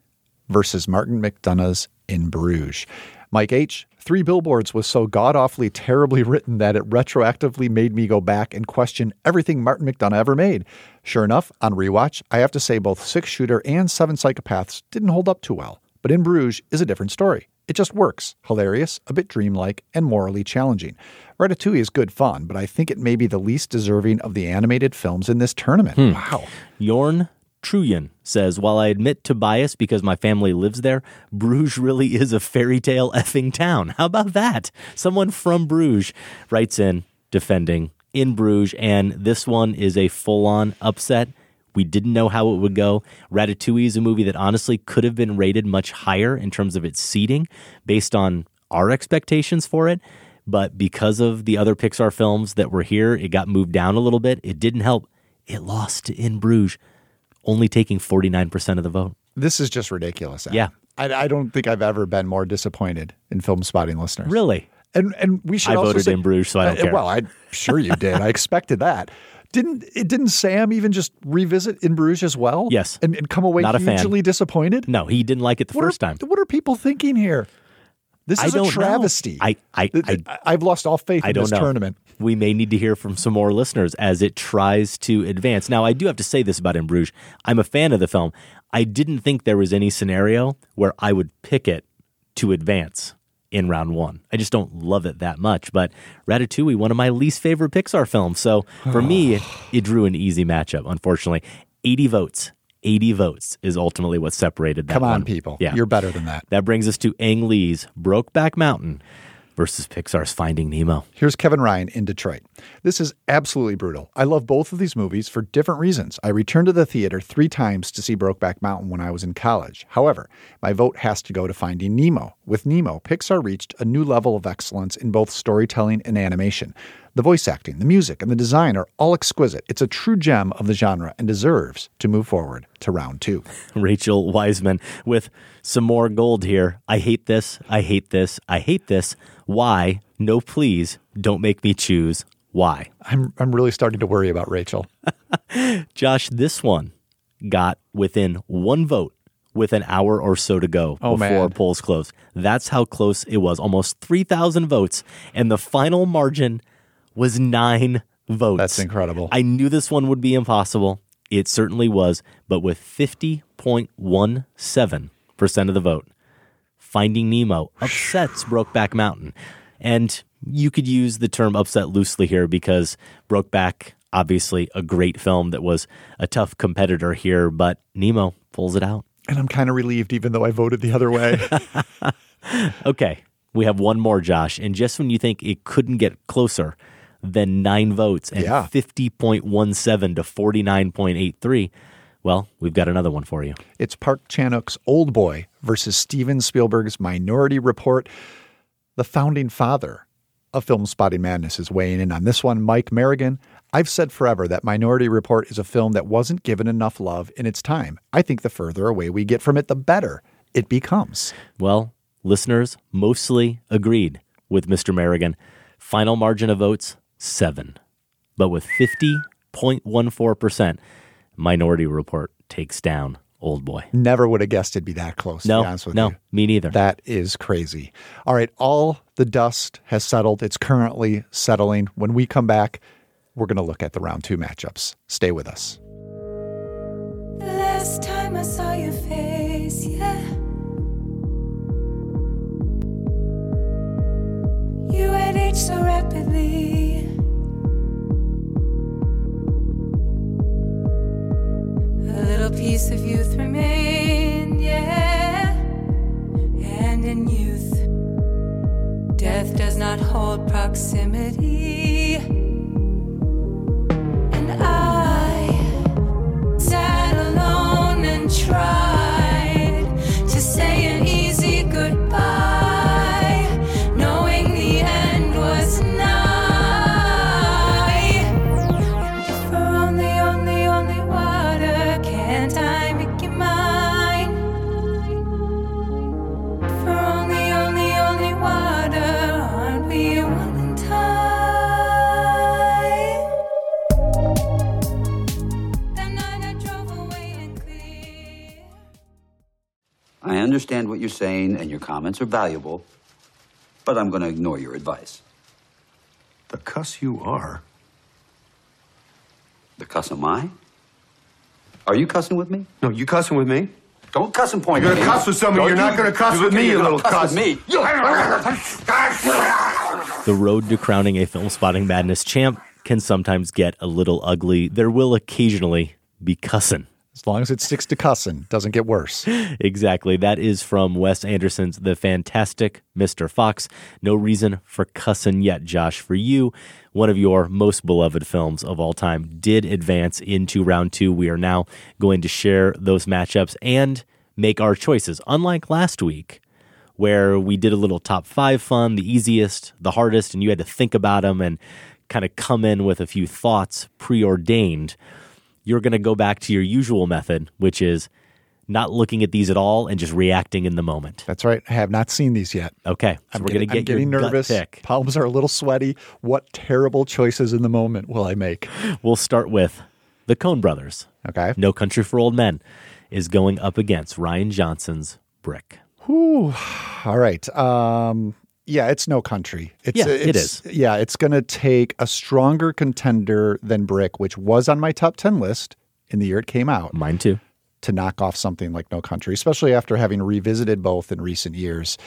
versus Martin McDonagh's In Bruges. Mike H., Three Billboards was so god awfully terribly written that it retroactively made me go back and question everything Martin McDonough ever made. Sure enough, on rewatch, I have to say both Six Shooter and Seven Psychopaths didn't hold up too well. But In Bruges is a different story. It just works. Hilarious, a bit dreamlike, and morally challenging. Ratatouille is good fun, but I think it may be the least deserving of the animated films in this tournament. Hmm. Wow. Yorn Truyen says, While I admit to bias because my family lives there, Bruges really is a fairy tale effing town. How about that? Someone from Bruges writes in defending in Bruges, and this one is a full on upset. We didn't know how it would go. Ratatouille is a movie that honestly could have been rated much higher in terms of its seating based on our expectations for it. But because of the other Pixar films that were here, it got moved down a little bit. It didn't help. It lost to In Bruges, only taking 49% of the vote. This is just ridiculous. Adam. Yeah. I, I don't think I've ever been more disappointed in Filmspotting listeners. Really? And and we should I also voted say, in Bruges, so I don't Uh, care. Well, I'm sure you did. I expected that. Didn't it? Didn't Sam even just revisit in Bruges as well? Yes. and, and come away Not a fan. hugely disappointed. No, he didn't like it the What first are, time. What are people thinking here? This is a travesty. I, I, I, I, have lost all faith I in this know. tournament. We may need to hear from some more listeners as it tries to advance. Now, I do have to say this about In Bruges. I'm a fan of the film. I didn't think there was any scenario where I would pick it to advance in round one. I just don't love it that much. But Ratatouille, one of my least favorite Pixar films. So for me, it, it drew an easy matchup, unfortunately. 80 votes. 80 votes is ultimately what separated that Come on, one. people. Yeah. You're better than that. That brings us to Ang Lee's Brokeback Mountain versus Pixar's Finding Nemo. Here's Kevin Ryan in Detroit. This is absolutely brutal. I love both of these movies for different reasons. I returned to the theater three times to see Brokeback Mountain when I was in college. However, my vote has to go to Finding Nemo. With Nemo, Pixar reached a new level of excellence in both storytelling and animation. The voice acting, the music, and the design are all exquisite. It's a true gem of the genre and deserves to move forward to round two. Rachel Wiseman with some more gold here. I hate this. I hate this. I hate this. Why? No, please don't make me choose. Why? I'm, I'm really starting to worry about Rachel. Josh, this one got within one vote with an hour or so to go Oh, before man. polls closed. That's how close it was. Almost 3,000 votes. And the final margin was nine votes. That's incredible. I knew this one would be impossible. It certainly was. But with 50.17% of the vote, Finding Nemo upsets Brokeback Mountain. And you could use the term upset loosely here because Brokeback, obviously a great film that was a tough competitor here, but Nemo pulls it out. And I'm kind of relieved, even though I voted the other way. Okay, we have one more, Josh. And just when you think it couldn't get closer than nine votes and Yeah. 50.17 to 49.83, well, we've got another one for you. It's Park Chan-wook's Old Boy versus Steven Spielberg's Minority Report. The founding father of Filmspotting Madness is weighing in on this one. Mike Merrigan. I've said forever that Minority Report is a film that wasn't given enough love in its time. I think the further away we get from it, the better it becomes. Well, listeners mostly agreed with Mr. Merrigan. Final margin of votes, seven. But with 50.14%, Minority Report takes down Old Boy. Never would have guessed it'd be that close, No, to be honest with no, you. me neither. That is crazy. All right, all the dust has settled. It's currently settling. When we come back, we're going to look at the round two matchups. Stay with us. The last time I saw your face, yeah. You had aged so rapidly. A little piece of youth remained, yeah. And in youth, death does not hold proximity. Understand what you're saying, and your comments are valuable, but I'm going to ignore your advice. The cuss you are. The cuss am I? Are you cussing with me? No, you cussing with me? Don't cuss and point. You're gonna cuss with somebody, Don't you're not gonna cuss with me, you little cuss. cuss. with me. The road to crowning a Filmspotting Madness champ can sometimes get a little ugly. There will occasionally be cussing. As long as it sticks to cussing, doesn't get worse. Exactly. That is from Wes Anderson's The Fantastic Mr. Fox. No reason for cussing yet, Josh. For you, one of your most beloved films of all time did advance into round two. We are now going to share those matchups and make our choices. Unlike last week, where we did a little top five fun, the easiest, the hardest, and you had to think about them and kind of come in with a few thoughts preordained. You're going to go back to your usual method, which is not looking at these at all and just reacting in the moment. That's right. I have not seen these yet. Okay, so I'm we're going to getting- get I'm getting nervous. Palms are a little sweaty. What terrible choices in the moment will I make? We'll start with the Coen Brothers. Okay. No Country for Old Men is going up against Rian Johnson's Brick. Whew. All right. Um, yeah, it's no country. It's, Yeah, it it's, Yeah, it's going to take a stronger contender than Brick, which was on my top 10 list in the year it came out. Mine too. To knock off something like No Country, especially after having revisited both in recent years.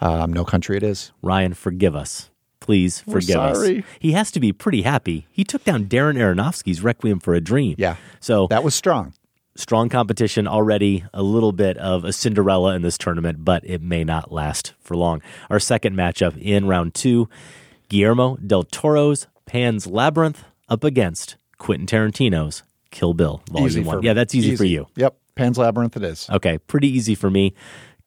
Um, no Country it is. Rian, forgive us. Please forgive us. He has to be pretty happy. He took down Darren Aronofsky's Requiem for a Dream. Yeah. So That was strong. Strong competition already, a little bit of a Cinderella in this tournament, but it may not last for long. Our second matchup in round two Guillermo del Toro's Pan's Labyrinth up against Quentin Tarantino's Kill Bill Volume Easy 1. yeah, that's easy, for you. Yep. Pan's Labyrinth it is. Okay, pretty easy for me.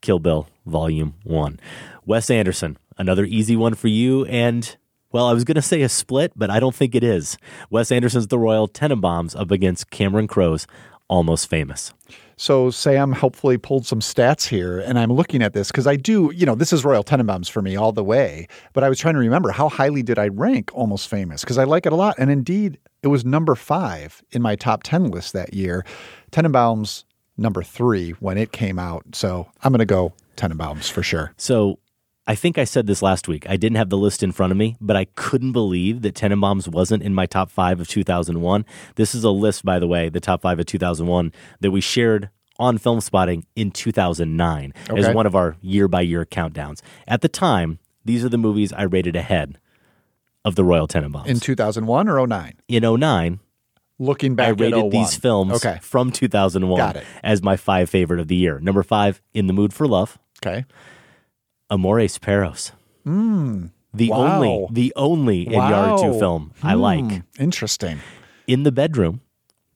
Kill Bill Volume 1. Wes Anderson, another easy one for you. And, well, I was going to say a split, but I don't think it is. Wes Anderson's The Royal Tenenbaums up against Cameron Crowe's Almost Famous. So Sam helpfully pulled some stats here, and I'm looking at this because I do, you know, this is Royal Tenenbaums for me all the way. But I was trying to remember how highly did I rank Almost Famous because I like it a lot, and indeed it was number five in my top ten list that year. Tenenbaums number three when it came out, so I'm going to go Tenenbaums for sure. So I think I said this last week. I didn't have the list in front of me, but I couldn't believe that Tenenbaums wasn't in my top five of 2001. This is a list, by the way, the top five of 2001 that we shared on Filmspotting in 2009 as one of our year by year countdowns. At the time, these are the movies I rated ahead of the Royal Tenenbaums. In 2001 or 09? In 09, Looking back I rated 01. these films Okay. from 2001 as my five favorite of the year. Number five, In the Mood for Love. Okay. Amores Perros. Mm. The Wow. only, the only Wow. Iñárritu film I Hmm. like. Interesting. In the Bedroom,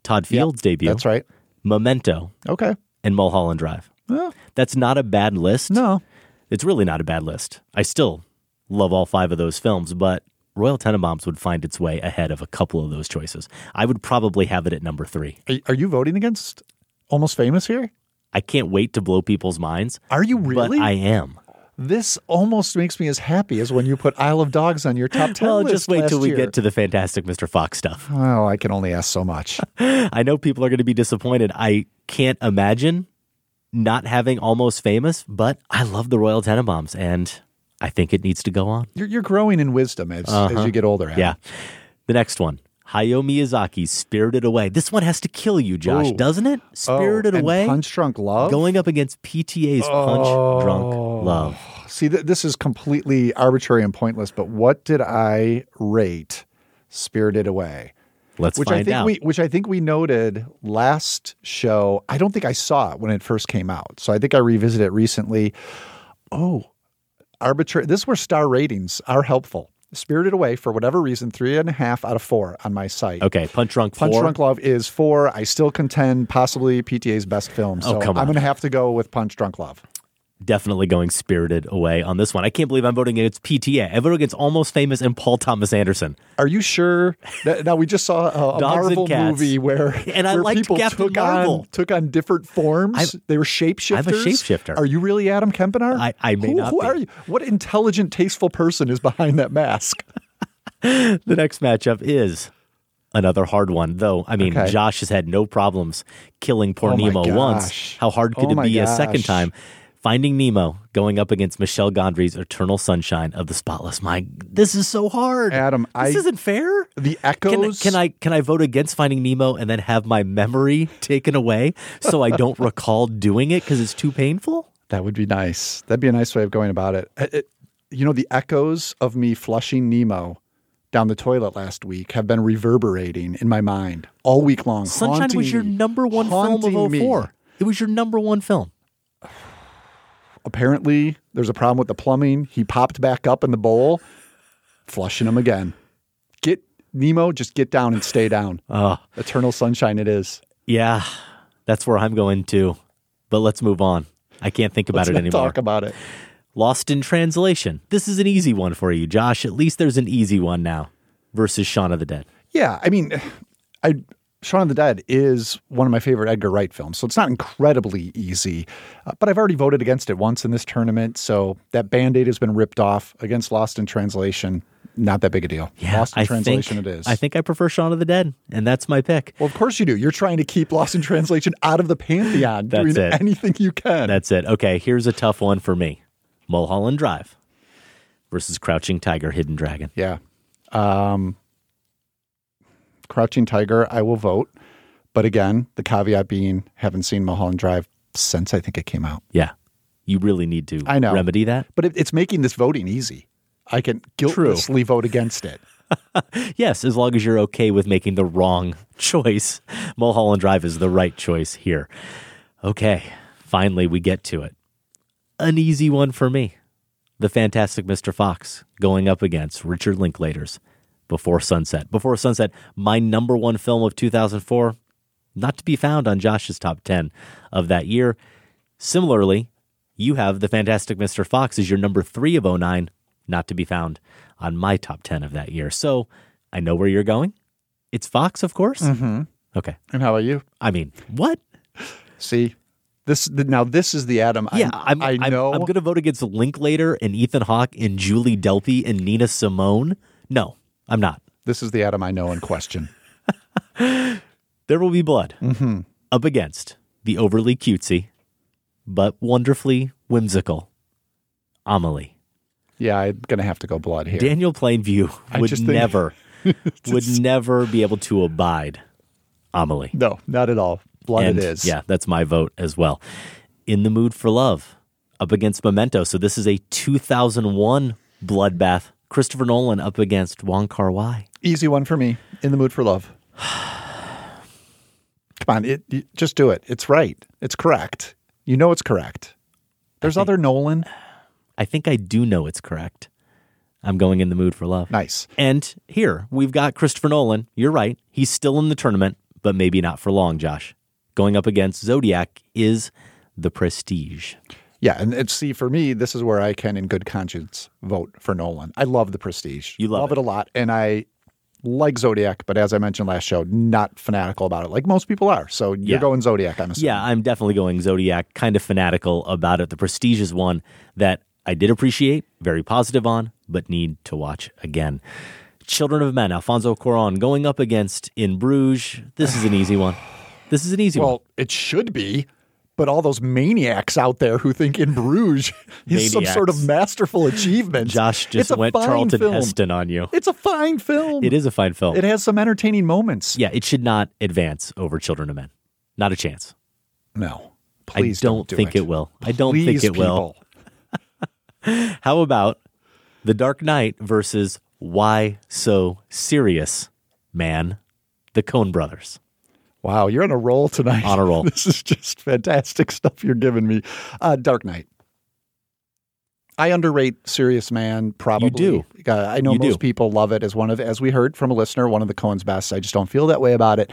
Todd Field's debut. That's right. Memento, Okay. and Mulholland Drive. Well, That's not a bad list. no. It's really not a bad list. I still love all five of those films, but Royal Tenenbaums would find its way ahead of a couple of those choices. I would probably have it at number three. Are, are you voting against Almost Famous here? I can't wait to blow people's minds. Are you really? But I am. This almost makes me as happy as when you put Isle of Dogs on your top 10 Well, just wait till we year. get to the fantastic Mr. Fox stuff. Oh, I can only ask so much. I know people are going to be disappointed. I can't imagine not having almost famous, but I love the Royal Tenenbaums and I think it needs to go on. You're, you're growing in wisdom as, Uh-huh. as you get older. Adam. Yeah. The next one. Hayao Miyazaki's Spirited Away. This one has to kill you, Josh, Ooh. doesn't it? Spirited Oh, Away. Punch Drunk Love. Going up against PTA's Punch Drunk Oh. Love. See, th- this is completely arbitrary and pointless, but what did I rate Spirited Away? Let's which I find think out. we which I think we noted last show. I don't think I saw it when it first came out. So I think I revisited it recently. Oh, arbitrary this is where star ratings are helpful. Spirited Away, for whatever reason, three and a half out of four on my site. okay, Punch Drunk Punch. Drunk Love is four. I still contend possibly PTA's best film. Oh, So come I'm going to have to go with Punch Drunk Love. Definitely going Spirited Away on this one. I can't believe I'm voting against PTA. I voted against Almost Famous and Paul Thomas Anderson. Are you sure? That, now we just saw a, a Marvel movie where And I where people Captain took Marvel. on took on different forms. I'm- they were shapeshifters. I'm a shapeshifter. Are you really Adam Kempenaar? I- I may who, not Who be. are you? What intelligent, tasteful person is behind that mask? The next matchup is another hard one, though. I mean, Okay. Josh has had no problems killing poor Oh Nemo once. How hard could Oh it be a second time? Finding Nemo going up against Michel Gondry's Eternal Sunshine of the Spotless Mind. This is so hard. Adam, this I- isn't fair. The Can, echoes. can I can I vote against Finding Nemo and then have my memory taken away so I don't recall doing it because it's too painful? That would be nice. That'd be a nice way of going about it. It- it- you know, the echoes of me flushing Nemo down the toilet last week have been reverberating in my mind all week long. Sunshine was your number one film of me. 04. It was your number one film. Apparently there's a problem with the plumbing. He popped back up in the bowl, flushing him again. Get Nemo, just get down and stay down. Oh, Eternal sunshine it is. yeah, that's where I'm going to. But let's move on. I can't think about Let's it anymore. talk about it. Lost in Translation. This is an easy one for you, Josh. At least there's an easy one now versus Shaun of the Dead. Yeah, I mean, I Shaun of the Dead is one of my favorite Edgar Wright films, so it's not incredibly easy. Uh, but I've already voted against it once in this tournament, so that band-aid has been ripped off against Lost in Translation. Not that big a deal. Yeah, Lost in I Translation think, it is. I think I prefer Shaun of the Dead, and that's my pick. well, of course you do. You're trying to keep Lost in Translation out of the pantheon, That's doing it. anything you can. That's it. Okay, here's a tough one for me Mulholland Drive versus Crouching Tiger, Hidden Dragon. Yeah. Um, Crouching Tiger, I will vote. But again, the caveat being, haven't seen Mulholland Drive since I think it came out. Yeah. You really need to I know. remedy that. But it, it's making this voting easy. I can guiltlessly vote against it. yes, as long as you're okay with making the wrong choice. Mulholland Drive is the right choice here. Okay, finally we get to it. An easy one for me. The Fantastic Mr. Fox going up against Richard Linklater's Before Sunset. Before Sunset, my number one film of 2004, not to be found on Josh's top 10 of that year. Similarly, you have The Fantastic Mr. Fox as your number three of 09, not to be found on my top 10 of that year. So I know where you're going. It's Fox, of course. Mm-hmm. Okay. And how about you? I mean, what? See, this now this is the Adam. Yeah, I, I'm, I I'm- know. I'm, going to vote against Linklater and Ethan Hawke and Julie Delpy and Nina Simone. No, I'm not. This is the Adam I know in question. There will be blood Mhm. up against the overly cutesy but wonderfully whimsical Amelie. Yeah, I'm gonna have to go blood here. Daniel Plainview would think- never would never be able to abide Amelie. No, not at all. Blood And, it is. Yeah, that's my vote as well. In the Mood for Love up against Memento. So this is a 2001 bloodbath. Christopher Nolan up against Wong Kar Wai. Easy one for me. In the mood for love. Come on, it, just do it. It's right. It's correct. You know it's correct. There's other Nolan. I think I do know it's correct. I'm going in the mood for love. Nice. And here we've got Christopher Nolan. You're right. He's still in the tournament, but maybe not for long, Josh. Going up against Zodiac is The Prestige. Yeah, and, and see, for me, this is where I can, in good conscience, vote for Nolan. I love the Prestige. You love it. a lot, and I like Zodiac, but as I mentioned last show, not fanatical about it, like most people are. So you're Yeah. going Zodiac, I'm assuming. Yeah, I'm definitely going Zodiac, kind of fanatical about it. The Prestige is one that I did appreciate, very positive on, but need to watch again. Children of Men, Alfonso Cuaron going up against In Bruges. This is an easy one. This is an easy Well, one. Well, it should be, but all those maniacs out there who think In Bruges is some sort of masterful achievement. Josh just went Charlton film. Heston on you. It's a fine film. It is a fine film. It has some entertaining moments. Yeah, it should not advance over Children of Men. Not a chance. No, please I don't, don't do think it. it, will. I don't think Please, it will. How about The Dark Knight versus Why So Serious Man, the Coen Brothers? Wow, you're on a roll tonight. On a roll. this is just fantastic stuff you're giving me. Uh, Dark Knight. I underrate Serious Man. Probably do. Uh, I know You most do. people love it as one of, as we heard from a listener, one of the Coen's best. I just don't feel that way about it.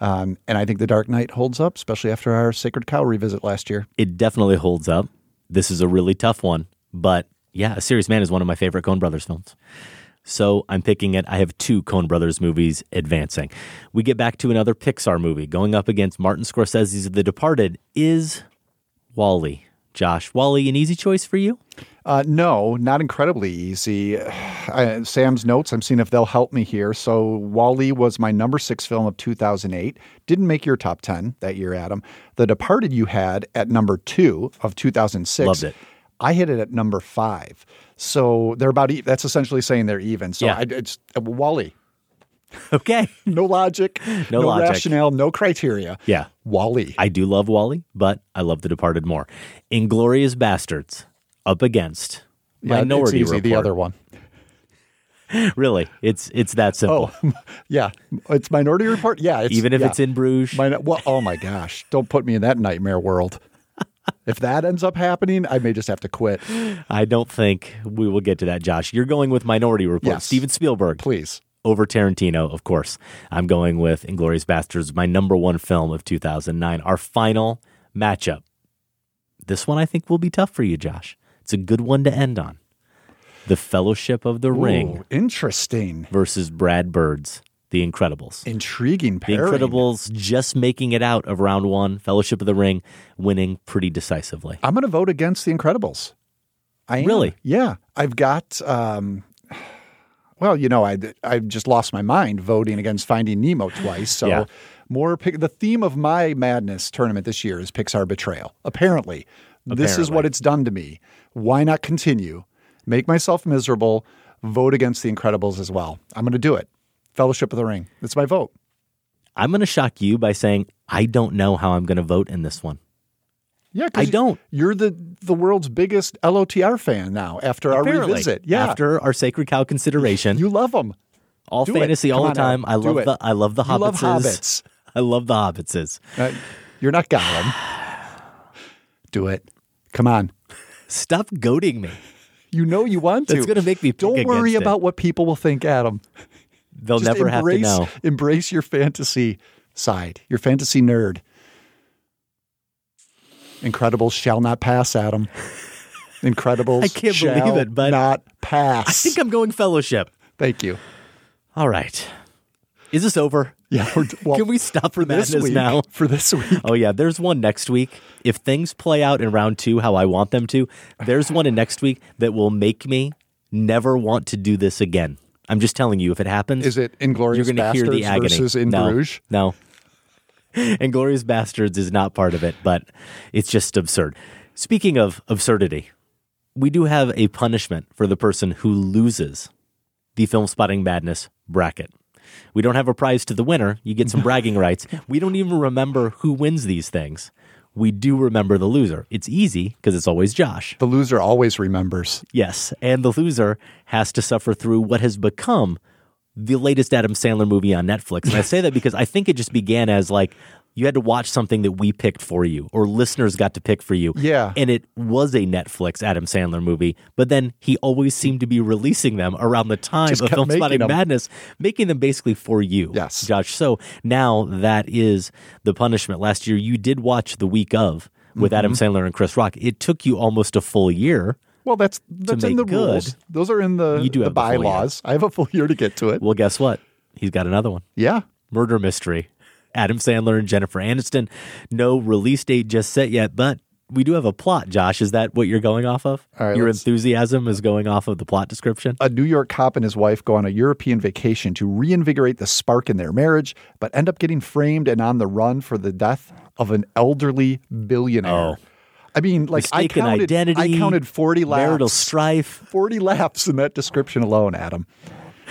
Um, and I think The Dark Knight holds up, especially after our Sacred Cow revisit last year. It definitely holds up. This is a really tough one, but yeah, A Serious Man is one of my favorite Coen Brothers films. So I'm picking it. I have two Coen Brothers movies advancing. We get back to another Pixar movie going up against Martin Scorsese's The Departed is WALL-E. Josh, WALL-E, an easy choice for you? Uh, no, not incredibly easy. I, Sam's notes, I'm seeing if they'll help me here. So, WALL-E was my number six film of 2008. Didn't make your top 10 that year, Adam. The Departed you had at number two of 2006. Loved it. I hit it at number five. So, they're about, e- that's essentially saying they're even. So, Yeah. I, it's uh, WALL-E. Okay. No logic, No logic. rationale, no criteria. Yeah. WALL-E. I do love WALL-E, but I love The Departed more. Inglourious Basterds up against Yeah, Minority it's easy, Report. the other one. Really, it's it's that simple. Oh, yeah. It's Minority Report. Yeah. It's, Even if yeah. it's in Bruges. Min- well, oh my gosh. Don't put me in that nightmare world. If that ends up happening, I may just have to quit. I don't think we will get to that, Josh. You're going with Minority Report. Yes. Steven Spielberg. Please. Over Tarantino, of course. I'm going with Inglourious Basterds, my number one film of 2009. Our final matchup. This one I think will be tough for you, Josh. It's a good one to end on. The Fellowship of the Ring Ooh, interesting. versus Brad Bird's The Incredibles. Intriguing The. Incredibles just making it out of round one, Fellowship of the Ring winning pretty decisively. I'm going to vote against The Incredibles. I am. Really? Yeah. I've got, um, well, you know, I, I just lost my mind voting against Finding Nemo twice. So Yeah. more, the theme of my madness tournament this year is Pixar betrayal. Apparently, this is what it's done to me. Why not continue? Make myself miserable, vote against The Incredibles as well. I'm going to do it. Fellowship of the Ring. That's my vote. I'm going to shock you by saying I don't know how I'm going to vote in this one. Yeah, I don't. You're the the world's biggest LOTR fan now after our revisit. Yeah, After our Sacred Cow consideration, you love them. All Do fantasy all the time. I love the I love the hobbitses. love hobbits. I love the hobbitses. Uh, you're not Gollum. Do it. Come on. Stop goading me. You know you want to. It's gonna make me Don't worry against it. about what people will think, Adam. They'll Just never embrace, have to know. Embrace your fantasy side, your fantasy nerd. Incredibles shall not pass, Adam. Incredibles I can't believe it, but not pass. I think I'm going fellowship. Thank you. All right. Is this over? Yeah. Well, Can we stop for this week, now? For this week. Oh yeah, there's one next week. If things play out in round two how I want them to, there's one in next week that will make me never want to do this again. I'm just telling you, if it happens, Is it Inglourious you're going to hear the agony. versus In no, Bruges? No. Inglourious Basterds is not part of it, but it's just absurd. Speaking of absurdity, we do have a punishment for the person who loses the Filmspotting Madness bracket. We don't have a prize to the winner. You get some bragging rights. We don't even remember who wins these things. We do remember the loser. It's easy because it's always Josh. The loser always remembers. Yes. And the loser has to suffer through what has become the latest Adam Sandler movie on Netflix. And I say that because I think it just began as like you had to watch something that we picked for you or listeners got to pick for you. Yeah. And it was a Netflix Adam Sandler movie, but then he always seemed to be releasing them around the time Just of Filmspotting them. Madness, making them basically for you. Yes. Josh. So now that is the punishment. Last year you did watch the week of with Adam Mm-hmm. Sandler and Chris Rock. It took you almost a full year. Well, that's that's in the rules. Those are in the, You do the have the full year. bylaws. I have a full year to get to it. Well, guess what? He's got another one. Yeah. Murder Mystery. Adam Sandler and Jennifer Aniston. No release date just set yet, but we do have a plot, Josh. Is that what you're going off of? Right, Your enthusiasm is going off of the plot description? A New York cop and his wife go on a European vacation to reinvigorate the spark in their marriage, but end up getting framed and on the run for the death of an elderly billionaire. Oh. I mean, like I counted, identity, I counted forty marital strife. forty laughs in that description alone, Adam.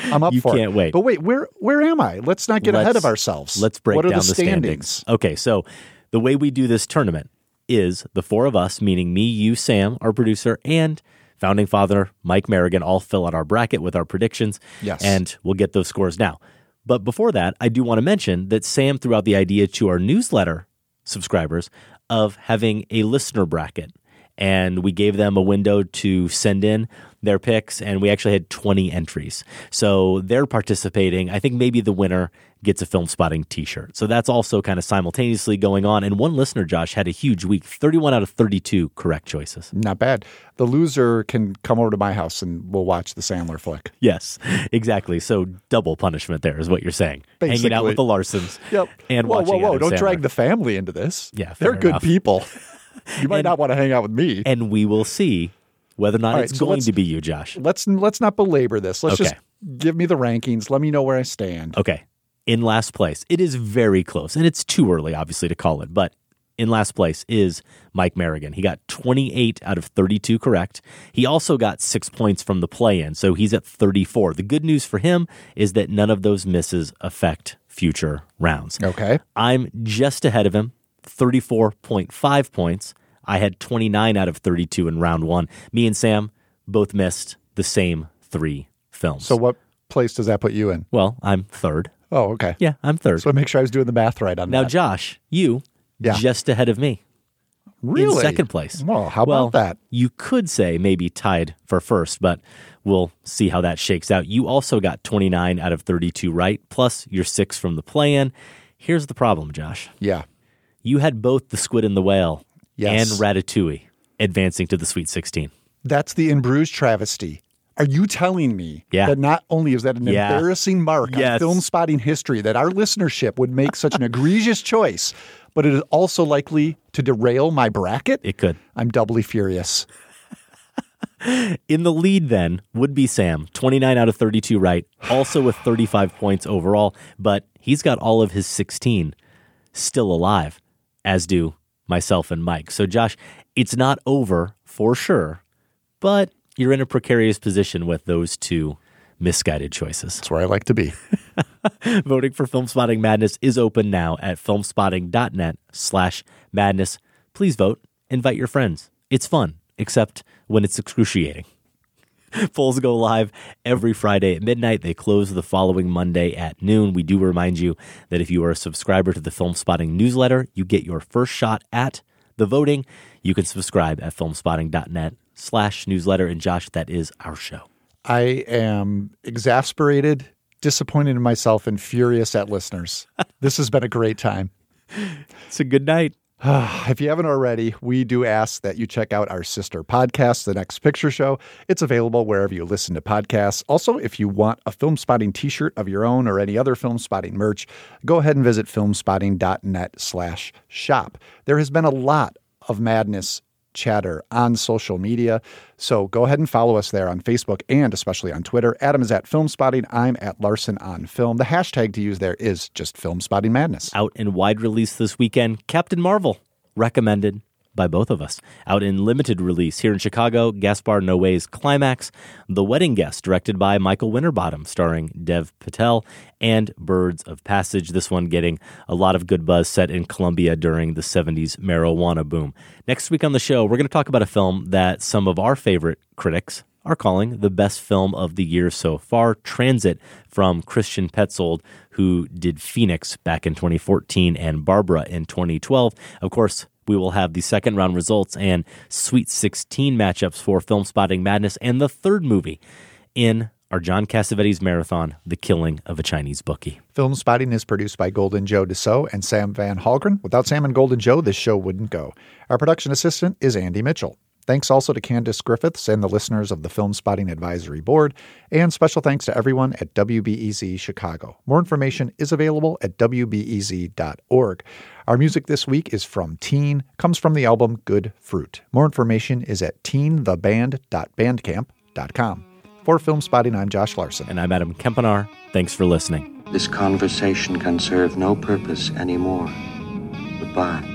I'm up You for can't wait. But wait, where where am I? Let's not get ahead Let's- of ourselves. Let's break what down the the standings? Okay, so the way we do this tournament is the four of us, meaning me, you, Sam, our producer, and founding father Mike Merrigan, all fill out our bracket with our predictions. Yes. And we'll get those scores now. But before that, I do want to mention that Sam threw out the idea to our newsletter subscribers of having a listener bracket. And we gave them a window to send in their picks, and we actually had 20 entries. So they're participating. I think maybe the winner gets a Filmspotting t shirt. So that's also kind of simultaneously going on. And one listener, Josh, had a huge week 31 out of 32 correct choices. Not bad. The loser can come over to my house and we'll watch the Sandler flick. Yes, exactly. So double punishment there is what you're saying. Hanging out with the Larsens. Yep. And whoa, watching whoa, whoa! Adam Don't drag the family into this. Yeah, they're fair good people. you might And- not want to hang out with me. And we will see whether or not All right, it's so going to be you, Josh. let's let's not belabor this. Let's just give me the rankings. Let me know where I stand. Okay. In last place, it is very close, and it's too early, obviously, to call it, but in last place is Mike Merrigan. He got 28 out of 32 correct. He also got six points from the play in, so he's at 34. The good news for him is that none of those misses affect future rounds. Okay. I'm just ahead of him, 34.5 points. I had 29 out of 32 in round one. Me and Sam both missed the same three films. So what place does that put you in? well, I'm third. Oh, okay. Yeah, I'm third. So I make sure I was doing the math right on now, that. Now, Josh, you Yeah. just ahead of me really? in second place. Well, how Well, about that? You could say maybe tied for first, but we'll see how that shakes out. You also got 29 out of 32 right, plus your six from the play in. Here's the problem, Josh. Yeah. You had both the squid and the whale Yes. and Ratatouille advancing to the Sweet 16. That's the In Bruges travesty. Are you telling me Yeah. that not only is that an Yeah. embarrassing mark on Filmspotting history that our listenership would make such an egregious choice, but it is also likely to derail my bracket? It could. I'm doubly furious. In the lead, then, would be Sam, 29 out of 32 right, also with 35 points overall, but he's got all of his 16 still alive, as do myself and Mike. So, Josh, it's not over for sure, but you're in a precarious position with those two misguided choices. That's where I like to be. Voting for Filmspotting Madness is open now at filmspotting.net slash madness. Please vote. Invite your friends. It's fun, except when it's excruciating. Polls go live every Friday at midnight. They close the following Monday at noon. We do remind you that if you are a subscriber to the Filmspotting newsletter, you get your first shot at the voting. You can subscribe at filmspotting.net slash newsletter. And Josh, that is our show. I am exasperated, disappointed in myself, and furious at listeners. this has been a great time. It's a good night. if you haven't already, we do ask that you check out our sister podcast, The Next Picture Show. It's available wherever you listen to podcasts. Also, if you want a Filmspotting t-shirt of your own or any other Filmspotting merch, go ahead and visit filmspotting.net slash shop. There has been a lot of madness chatter on social media. So go ahead and follow us there on Facebook and especially on Twitter. Adam is at Filmspotting. I'm at Larsen on Film. The hashtag to use there is just Filmspotting Madness. Out in wide release this weekend, Captain Marvel, recommended by both of us. Out in limited release here in Chicago, Gaspar Noé's Climax, The Wedding Guest, directed by Michael Winterbottom, starring Dev Patel, and Birds of Passage. This one getting a lot of good buzz set in Colombia during the 70s marijuana boom. Next week on the show, we're going to talk about a film that some of our favorite critics are calling the best film of the year so far Transit from Christian Petzold, who did Phoenix back in 2014 and Barbara in 2012. Of course, we will have the second round results and Sweet 16 matchups for Filmspotting Madness and the third movie in our John Cassavetes marathon, The Killing of a Chinese Bookie. Filmspotting is produced by Golden Joe Deso and Sam Van Hallgren. Without Sam and Golden Joe, this show wouldn't go. Our production assistant is Andy Mitchell. Thanks also to Candace Griffiths and the listeners of the Filmspotting Advisory Board, and special thanks to everyone at WBEZ Chicago. More information is available at WBEZ.org. Our music this week is from Teen, comes from the album Good Fruit. More information is at teentheband.bandcamp.com. For Filmspotting, I'm Josh Larsen. And I'm Adam Kempenaar. Thanks for listening. This conversation can serve no purpose anymore. Goodbye.